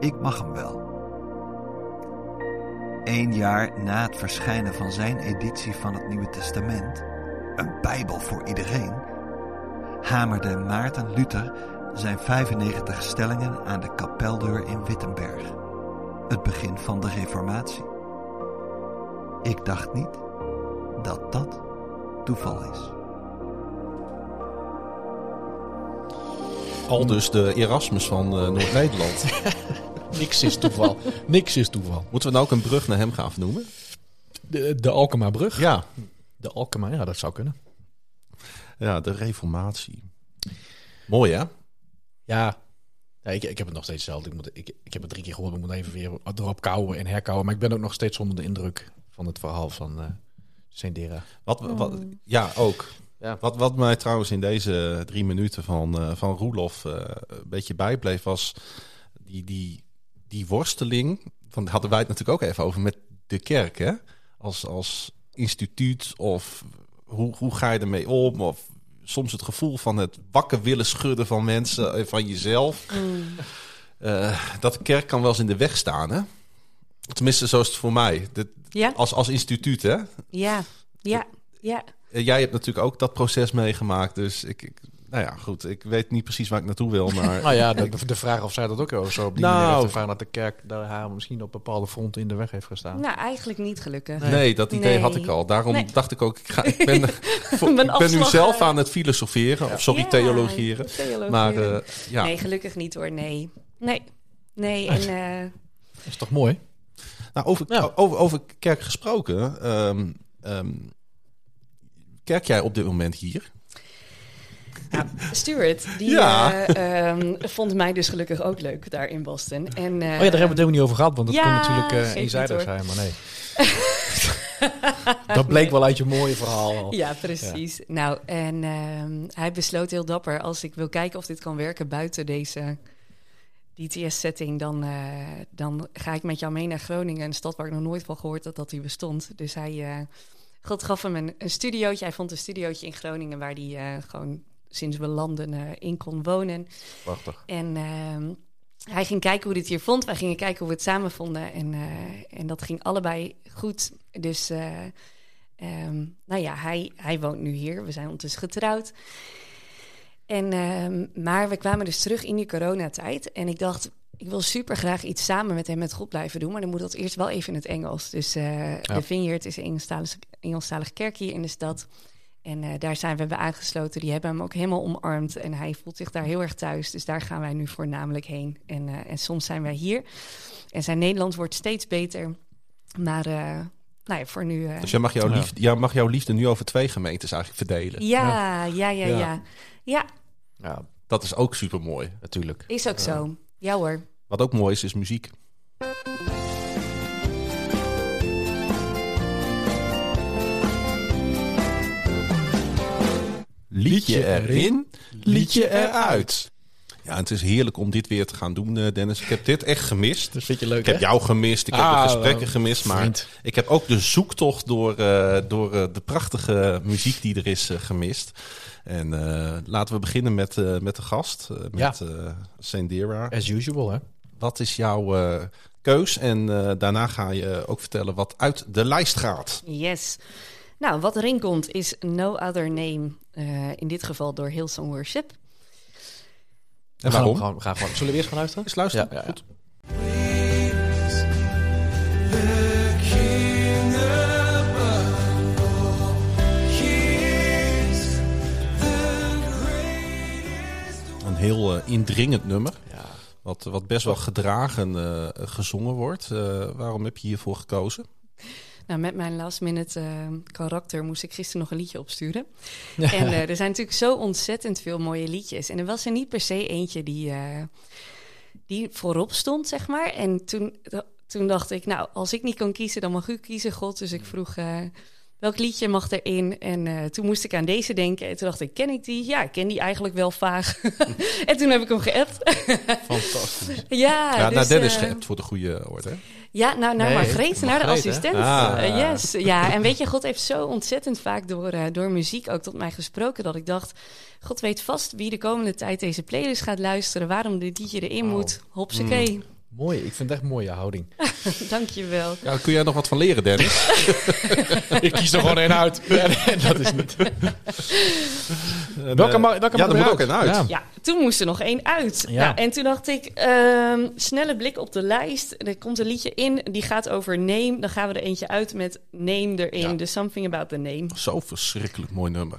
Ik mag hem wel. Eén jaar na het verschijnen van zijn editie van het Nieuwe Testament, een Bijbel voor iedereen, hamerde Maarten Luther zijn 95 stellingen aan de kapeldeur in Wittenberg. Het begin van de Reformatie. Ik dacht niet dat dat toeval is. Al dus de Erasmus van eh, Noord-Nederland. Niks is toeval. Niks is toeval. Moeten we nou ook een brug naar hem gaan vernoemen? De, de Alkema-brug. Ja. De Alkema, ja, dat zou kunnen. Ja, de reformatie. Mooi hè? Ja, ja ik, ik heb het nog steeds zelf. Ik, moet, ik, ik heb het drie keer gehoord. Ik moet even weer erop kouwen en herkouwen. Maar ik ben ook nog steeds onder de indruk van het verhaal van eh Sendera. Wat, wat, ja, ook. Ja. Wat, wat mij trouwens in deze drie minuten van, eh, van Roelof eh, een beetje bijbleef, was die, die, die worsteling. Van, hadden wij het natuurlijk ook even over met de kerk, hè? Als, als instituut of hoe, hoe ga je ermee om? Of soms het gevoel van het wakker willen schudden van mensen en van jezelf. Eh, dat de kerk kan wel eens in de weg staan, hè? Tenminste, zo is het voor mij. Dit, Ja, als, als instituut, hè? ja, ja, ja. Eh, Jij hebt natuurlijk ook dat proces meegemaakt. Dus ik, ik, nou ja, goed. Ik weet niet precies waar ik naartoe wil, maar... Nou ja, de, de vraag of zij dat ook zo op die Nou. manier heeft ervaren dat de kerk daar haar misschien op bepaalde fronten in de weg heeft gestaan. Nou, eigenlijk niet gelukkig. Nee, dat idee Nee. had ik al. Daarom Nee. dacht ik ook, ik, ga, ik ben, voor- Mijn ik ben nu zelf aan het filosoferen. Of sorry, Ja, theologeren. theologeren. Maar eh, ja, Nee, gelukkig niet hoor. Nee. Nee. Nee, en eh, Dat is toch mooi? nou, over, Ja. over, over kerk gesproken. ehm, ehm, kerk jij op dit moment hier? Stuart, die Ja. eh, ehm, vond mij dus gelukkig ook leuk daar in Boston. En, eh, Oh ja, daar hebben we het helemaal niet over gehad, want dat ja, kon natuurlijk eh niet, eenzijdig zijn, maar nee. dat bleek wel uit je mooie verhaal. al. Ja, precies. Nou, en ehm, hij besloot heel dapper, als ik wil kijken of dit kan werken buiten deze DTS-setting, dan, eh, dan ga ik met jou mee naar Groningen, een stad waar ik nog nooit van gehoord had dat die bestond. Dus hij eh, God gaf hem een, een studiootje. Hij vond een studiootje in Groningen waar hij eh, gewoon sinds we landen eh, in kon wonen. Prachtig. En ehm, hij ging kijken hoe dit hier vond. Wij gingen kijken hoe we het samen vonden. En, eh, en dat ging allebei goed. Dus, eh, ehm, nou ja, hij, hij woont nu hier. We zijn ondertussen getrouwd. En, ehm, maar we kwamen dus terug in die coronatijd. En ik dacht, ik wil super graag iets samen met hem met God blijven doen. Maar dan moet dat eerst wel even in het Engels. Dus eh de Vineyard is een Engelstalige, Engelstalige kerk hier in de stad. En eh, daar zijn we bij aangesloten. Die hebben hem ook helemaal omarmd. En hij voelt zich daar heel erg thuis. Dus daar gaan wij nu voornamelijk heen. En, eh, en soms zijn wij hier. En zijn Nederlands wordt steeds beter. Maar eh, nou ja, voor nu... eh, Dus jij mag, jouw Ja. liefde, jij mag jouw liefde nu over twee gemeentes eigenlijk verdelen. ja, ja, ja, ja, Ja. ja. Ja, Dat is ook super mooi. natuurlijk. is ook zo. Ja hoor. Wat ook mooi is, is muziek. Liedje erin, liedje eruit. Ja, en het is heerlijk om dit weer te gaan doen, eh, Dennis. Ik heb dit echt gemist. Dat vind je leuk, Ik heb hè? jou gemist, ik heb Ah, de gesprekken gemist, maar vriend. ik heb ook de zoektocht door, eh, door eh, de prachtige muziek die er is gemist. En eh, laten we beginnen met, eh, met de gast, met eh Sendera. As usual, hè? Wat is jouw eh, keus? En eh, daarna ga je ook vertellen wat uit de lijst gaat. Yes. Nou, wat erin komt is No Other Name. eh, in dit geval door Hillsong Worship. En We gaan, waarom? gaan, we gaan gewoon. Zullen we eerst gaan luisteren? Eens luisteren. Ja, ja, ja. Goed. Een heel eh, indringend nummer. Ja. Wat, wat best wel gedragen eh, gezongen wordt. Eh, waarom heb je hiervoor gekozen? Nou, met mijn last minute eh, karakter moest ik gisteren nog een liedje opsturen. En eh, er zijn natuurlijk zo ontzettend veel mooie liedjes. En er was er niet per se eentje die, eh, die voorop stond, zeg maar. En toen, toen dacht ik, nou, als ik niet kan kiezen, dan mag u kiezen, God. Dus ik vroeg, eh, welk liedje mag erin? En eh, toen moest ik aan deze denken. En toen dacht ik, ken ik die? Ja, ik ken die eigenlijk wel vaag. en toen heb ik hem geappt. Fantastisch. ja, Ja, dus, naar Dennis eh, geappt voor de goede orde. Ja, nou, naar Nee, Margreet, naar de Margreet, hè? assistent. Ah. Eh, yes. Ja, en weet je, God heeft zo ontzettend vaak door, eh, door muziek ook tot mij gesproken... dat ik dacht, God weet vast wie de komende tijd deze playlist gaat luisteren... waarom dit liedje erin Wauw. moet. Hopsakee. Mooi, ik vind het echt een mooie houding. Dank je wel. Ja, daar kun jij nog wat van leren, Dennis. ik kies er gewoon één uit. dat is niet. En, Welke eh, ma- welke ja, mag er moet ook eruit? een uit. Ja. Ja, toen moest er nog één uit. Ja. Nou, en toen dacht ik, ehm, snelle blik op de lijst. Er komt een liedje in, die gaat over name. Dan gaan we er eentje uit met name erin. Ja. Dus something about the name. Zo verschrikkelijk mooi nummer.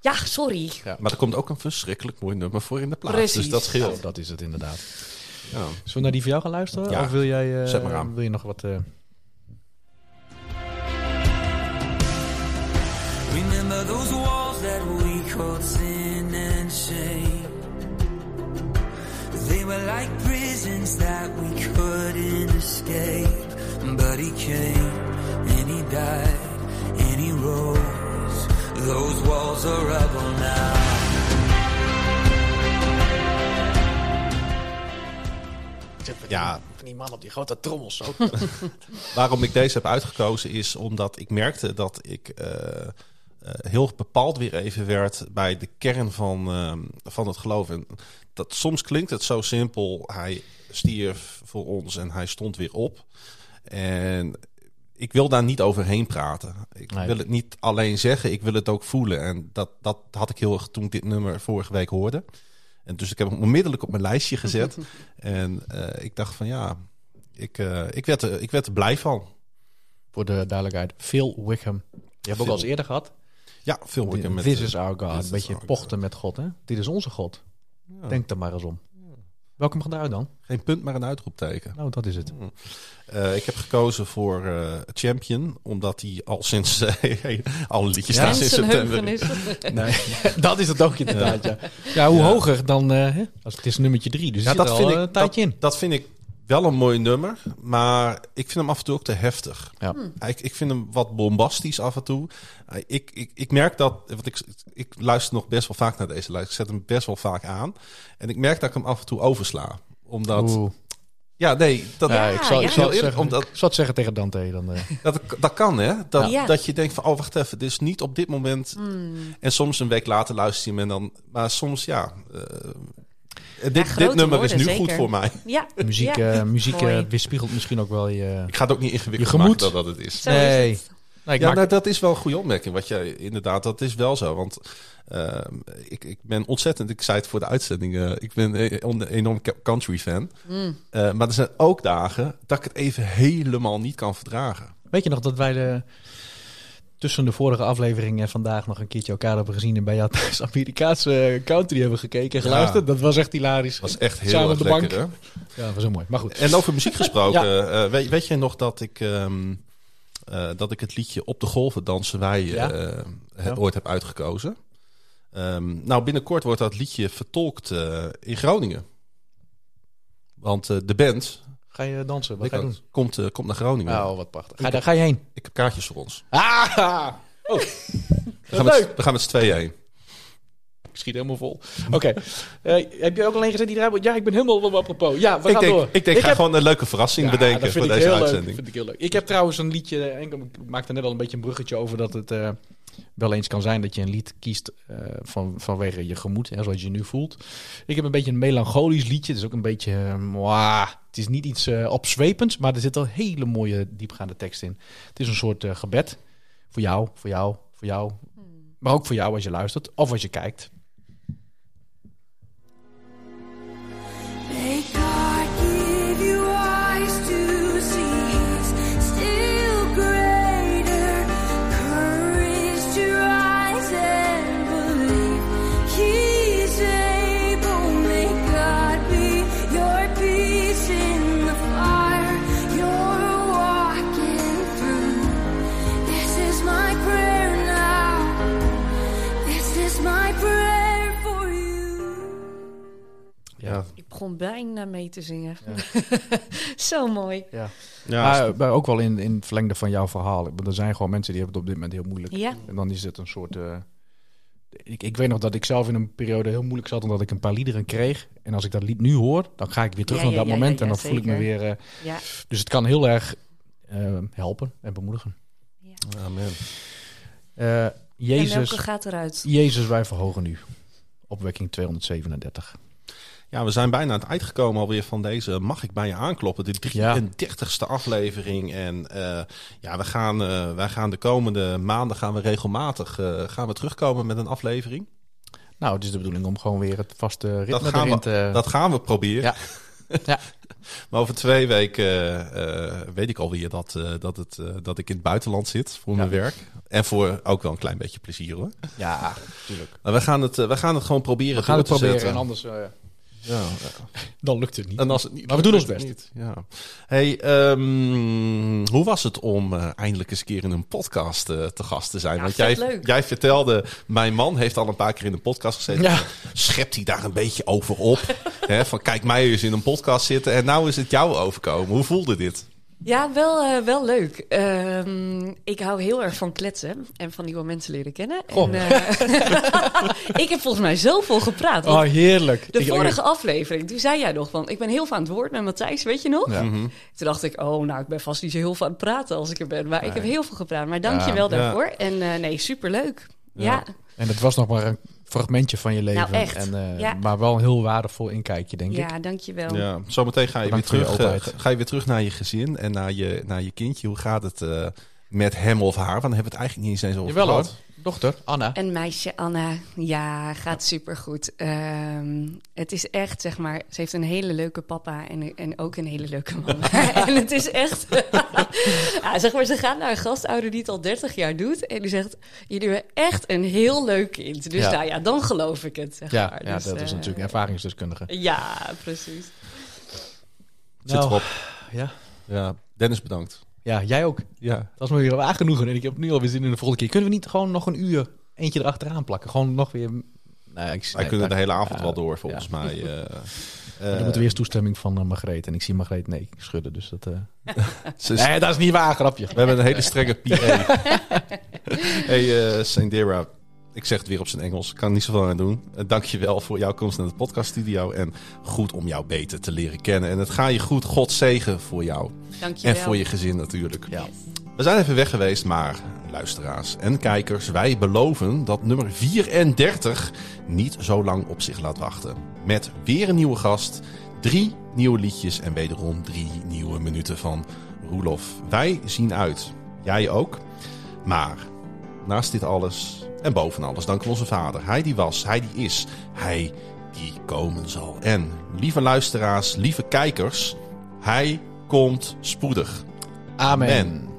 Ja, sorry. Maar er komt ook een verschrikkelijk mooi nummer voor in de plaats. Precies. Dus dat scheelt. Nou, dat is het inderdaad. Ja. Zullen we naar die van jou gaan luisteren? Ja, Of wil jij eh, zet maar aan. Wil je nog wat... eh, Remember those walls that we called sin and shame. They were like prisons that we couldn't escape. But he came and he died and he rose. Those walls are rubble now. Ja. Van die man op die grote trommels. Zo. Waarom ik deze heb uitgekozen is omdat ik merkte dat ik eh, eh, heel bepaald weer even werd bij de kern van, ehm, van het geloof. En dat, soms klinkt het zo simpel. Hij stierf voor ons en hij stond weer op. En ik wil daar niet overheen praten. Ik Nee. wil het niet alleen zeggen, ik wil het ook voelen. En dat, dat had ik heel erg toen ik dit nummer vorige week hoorde. En dus ik heb hem onmiddellijk op mijn lijstje gezet. en eh, ik dacht van ja, ik, eh, ik, werd er, ik werd er blij van. Voor de duidelijkheid. Phil Wickham. Je hebt ook Phil. al eens eerder gehad. Ja, veel weekend met... This eh, is our God. This Een beetje God. pochten met God. Hè? Dit is onze God. ja, Denk er maar eens om. Welke mag eruit dan? Geen punt, maar een uitroepteken. Nou, dat is het. Eh, ik heb gekozen voor eh, Champion, omdat hij al sinds eh, alle liedjes Ja. staan sinds september. Nee, dat is het ook inderdaad, ja. Ja, hoe Ja. hoger dan... eh, hè? Als het is nummertje drie, dus Ja, dat er al vind ik- een tijdje in. Dat vind ik wel een mooi nummer, maar ik vind hem af en toe ook te heftig. Ja. Ik, ik vind hem wat bombastisch af en toe. Ik, ik, ik merk dat, want ik, ik luister nog best wel vaak naar deze lijst. Ik zet hem best wel vaak aan. En ik merk dat ik hem af en toe oversla. Omdat, Oeh. ja nee, dat, Ja, ik zal, ja. ik zal, eerlijk, zeggen, omdat- ik zal het zeggen tegen Dante. Dan, eh. Dat, dat kan, hè? Dat, Ja. dat je denkt van, oh, wacht even, dit is niet op dit moment. Hmm. En soms een week later luister je hem en dan... Maar soms, ja... eh, dit, dit nummer is nu goed voor mij. Ja, muziek ja. eh, muziek eh, weerspiegelt misschien ook wel je... Ik ga het ook niet ingewikkeld Je gemoed. maken dat dat het is. Zo Nee. is het. Nou, ik Ja, maak- nou, dat is wel een goede opmerking. Wat je inderdaad, dat is wel zo. Want eh, ik, ik ben ontzettend, ik zei het voor de uitzending, eh, ik ben een enorm country fan. Mm. Eh, maar er zijn ook dagen dat ik het even helemaal niet kan verdragen. Weet je nog dat wij de, tussen de vorige aflevering en vandaag nog een keertje elkaar hebben gezien en bij jou thuis Amerikaanse country hebben gekeken en geluisterd? Dat was echt hilarisch. Was echt heel Samen erg op de bank. lekker, hè? Ja, dat was heel mooi. Maar goed. En over muziek gesproken, eh, weet, weet je nog dat ik, ehm, eh, dat ik het liedje Op de Golven dansen wij Ja. eh, Ja. ooit heb uitgekozen? Ehm, nou, binnenkort wordt dat liedje vertolkt in Groningen. Want de band Ga je dansen? Wat ik ga je doen? komt, eh, komt naar Groningen. Oh, wat prachtig. Ga, daar ga je heen. Ik heb kaartjes voor ons. Ah! Oh, We gaan, met, we gaan met z'n tweeën heen. ik schiet helemaal vol. Oké. Eh, heb je ook alleen gezet die draaiboek? Ja, ik ben helemaal op apropos. Ja, we Ik gaan denk, door. ik denk ga heb- gewoon een leuke verrassing Ja, bedenken dat voor vind ik deze heel leuk. uitzending. Vind ik heel leuk. Ik heb trouwens een liedje. eh, Ik maakte net wel een beetje een bruggetje over dat het eh, wel eens kan zijn dat je een lied kiest eh, van, vanwege je gemoed, hè, zoals je je nu voelt. Ik heb een beetje een melancholisch liedje. Het is ook een beetje. eh, mwah. het is niet iets eh, opzwepends, maar er zit al hele mooie diepgaande tekst in. Het is een soort gebed voor jou, voor jou, voor jou. Maar ook voor jou als je luistert of als je kijkt. Bijna mee te zingen. Zo mooi. Ja. ja, Maar, maar ook wel in, in het verlengde van jouw verhaal. Want er zijn gewoon mensen die hebben het op dit moment heel moeilijk. Ja. En dan is het een soort... eh, ik, ik weet nog dat ik zelf in een periode heel moeilijk zat... omdat ik een paar liederen kreeg. En als ik dat lied nu hoor, dan ga ik weer terug Ja, naar ja, dat ja, moment. ja, en dan voel ik me weer... eh, Ja. dus het kan heel erg eh, helpen en bemoedigen. amen. Eh, En Jezus, welke gaat eruit? Jezus, wij verhogen u. Opwekking 237. Ja, we zijn bijna aan het eind gekomen alweer van deze Mag ik bij je aankloppen? De 33ste aflevering. En eh, ja, we gaan, eh, wij gaan de komende maanden gaan we regelmatig eh, gaan we terugkomen met een aflevering. Nou, het is de bedoeling om gewoon weer het vaste ritme Dat gaan, we, te... dat gaan we proberen. Ja. Ja. Maar over twee weken weet ik alweer dat, dat, het, dat ik in het buitenland zit voor mijn werk. En voor ook wel een klein beetje plezier hoor. Ja, tuurlijk. Maar we gaan het, we gaan het gewoon proberen We gaan het proberen en anders... Ja, dan lukt het niet. En als het niet Maar we doen ons best. Niet. Ja. Hey, ehm, hoe was het om eh, eindelijk eens een keer in een podcast eh, te gast te zijn? Ja, Want jij, leuk. jij vertelde, mijn man heeft al een paar keer in een podcast gezeten. Ja. Schept hij daar een beetje over op? Hè, van kijk mij eens in een podcast zitten en nou is het jou overkomen. Hoe voelde dit? Ja, wel, eh, wel leuk. Ehm, ik hou heel erg van kletsen en van nieuwe mensen leren kennen. En, eh, ik heb volgens mij zoveel gepraat. Oh, heerlijk. de Ik- vorige aflevering, toen zei jij nog van... ik ben heel veel aan het woord met Matthijs, weet je nog? Ja. Mhm. Toen dacht ik, oh, nou, ik ben vast niet zo heel veel aan het praten als ik er ben. Maar ik heb heel veel gepraat. Maar dank Ja, je wel ja. daarvoor. En eh, nee, superleuk. Ja. En het was nog maar een fragmentje van je leven. Nou, echt. En, eh, Ja. Maar wel een heel waardevol inkijkje, denk ik. Ja, dank je wel. Ja, zometeen ga je, weer Bedankt terug, eh, ga je weer terug naar je gezin en naar je, naar je kindje. Hoe gaat het eh, met hem of haar? Want dan hebben we het eigenlijk niet eens over Jawel hoor. Dochter, Anna. Een meisje, Anna, ja, gaat supergoed. Ehm het is echt, zeg maar, ze heeft een hele leuke papa en, en ook een hele leuke mama. en het is echt, ja, zeg maar, ze gaat naar een gastouder die het al 30 jaar doet. En die zegt, jullie hebben echt een heel leuk kind. Dus Ja. nou ja, dan geloof ik het, zeg Ja, maar. ja Dus, dat is eh, natuurlijk een ervaringsdeskundige. Ja, precies. Zit Nou, erop. Ja. Ja, Dennis bedankt. Ja, jij ook. Ja, Dat is me weer aangenoegen. En ik heb nu alweer zin in de volgende keer. Kunnen we niet gewoon nog een uur eentje erachteraan plakken? Gewoon nog weer... Nou, ik, wij nee, kunnen de hele avond ja, wel door, volgens ja. mij. eh. Dan Eh, moet er weer eens toestemming van uh, Margreet. En ik zie Margreet nee schudden. Dus dat... Nee, dat is niet waar, grapje. We hebben een hele strenge PA. hey, Sandera. Ik zeg het weer op zijn Engels. Kan er niet zoveel aan doen. Uh, Dank je wel voor jouw komst naar de podcaststudio. En goed om jou beter te leren kennen. En het gaat je goed. God zegen voor jou. Dank je En wel. voor je gezin natuurlijk. Ja. We zijn even weg geweest, maar luisteraars en kijkers, wij beloven dat nummer 34 niet zo lang op zich laat wachten. Met weer een nieuwe gast, drie nieuwe liedjes en wederom drie nieuwe minuten van Roelof. Wij zien uit. Jij ook. Maar naast dit alles en boven alles danken we onze vader. Hij die was, hij die is, hij die komen zal. En lieve luisteraars, lieve kijkers, hij komt spoedig. Amen. Amen.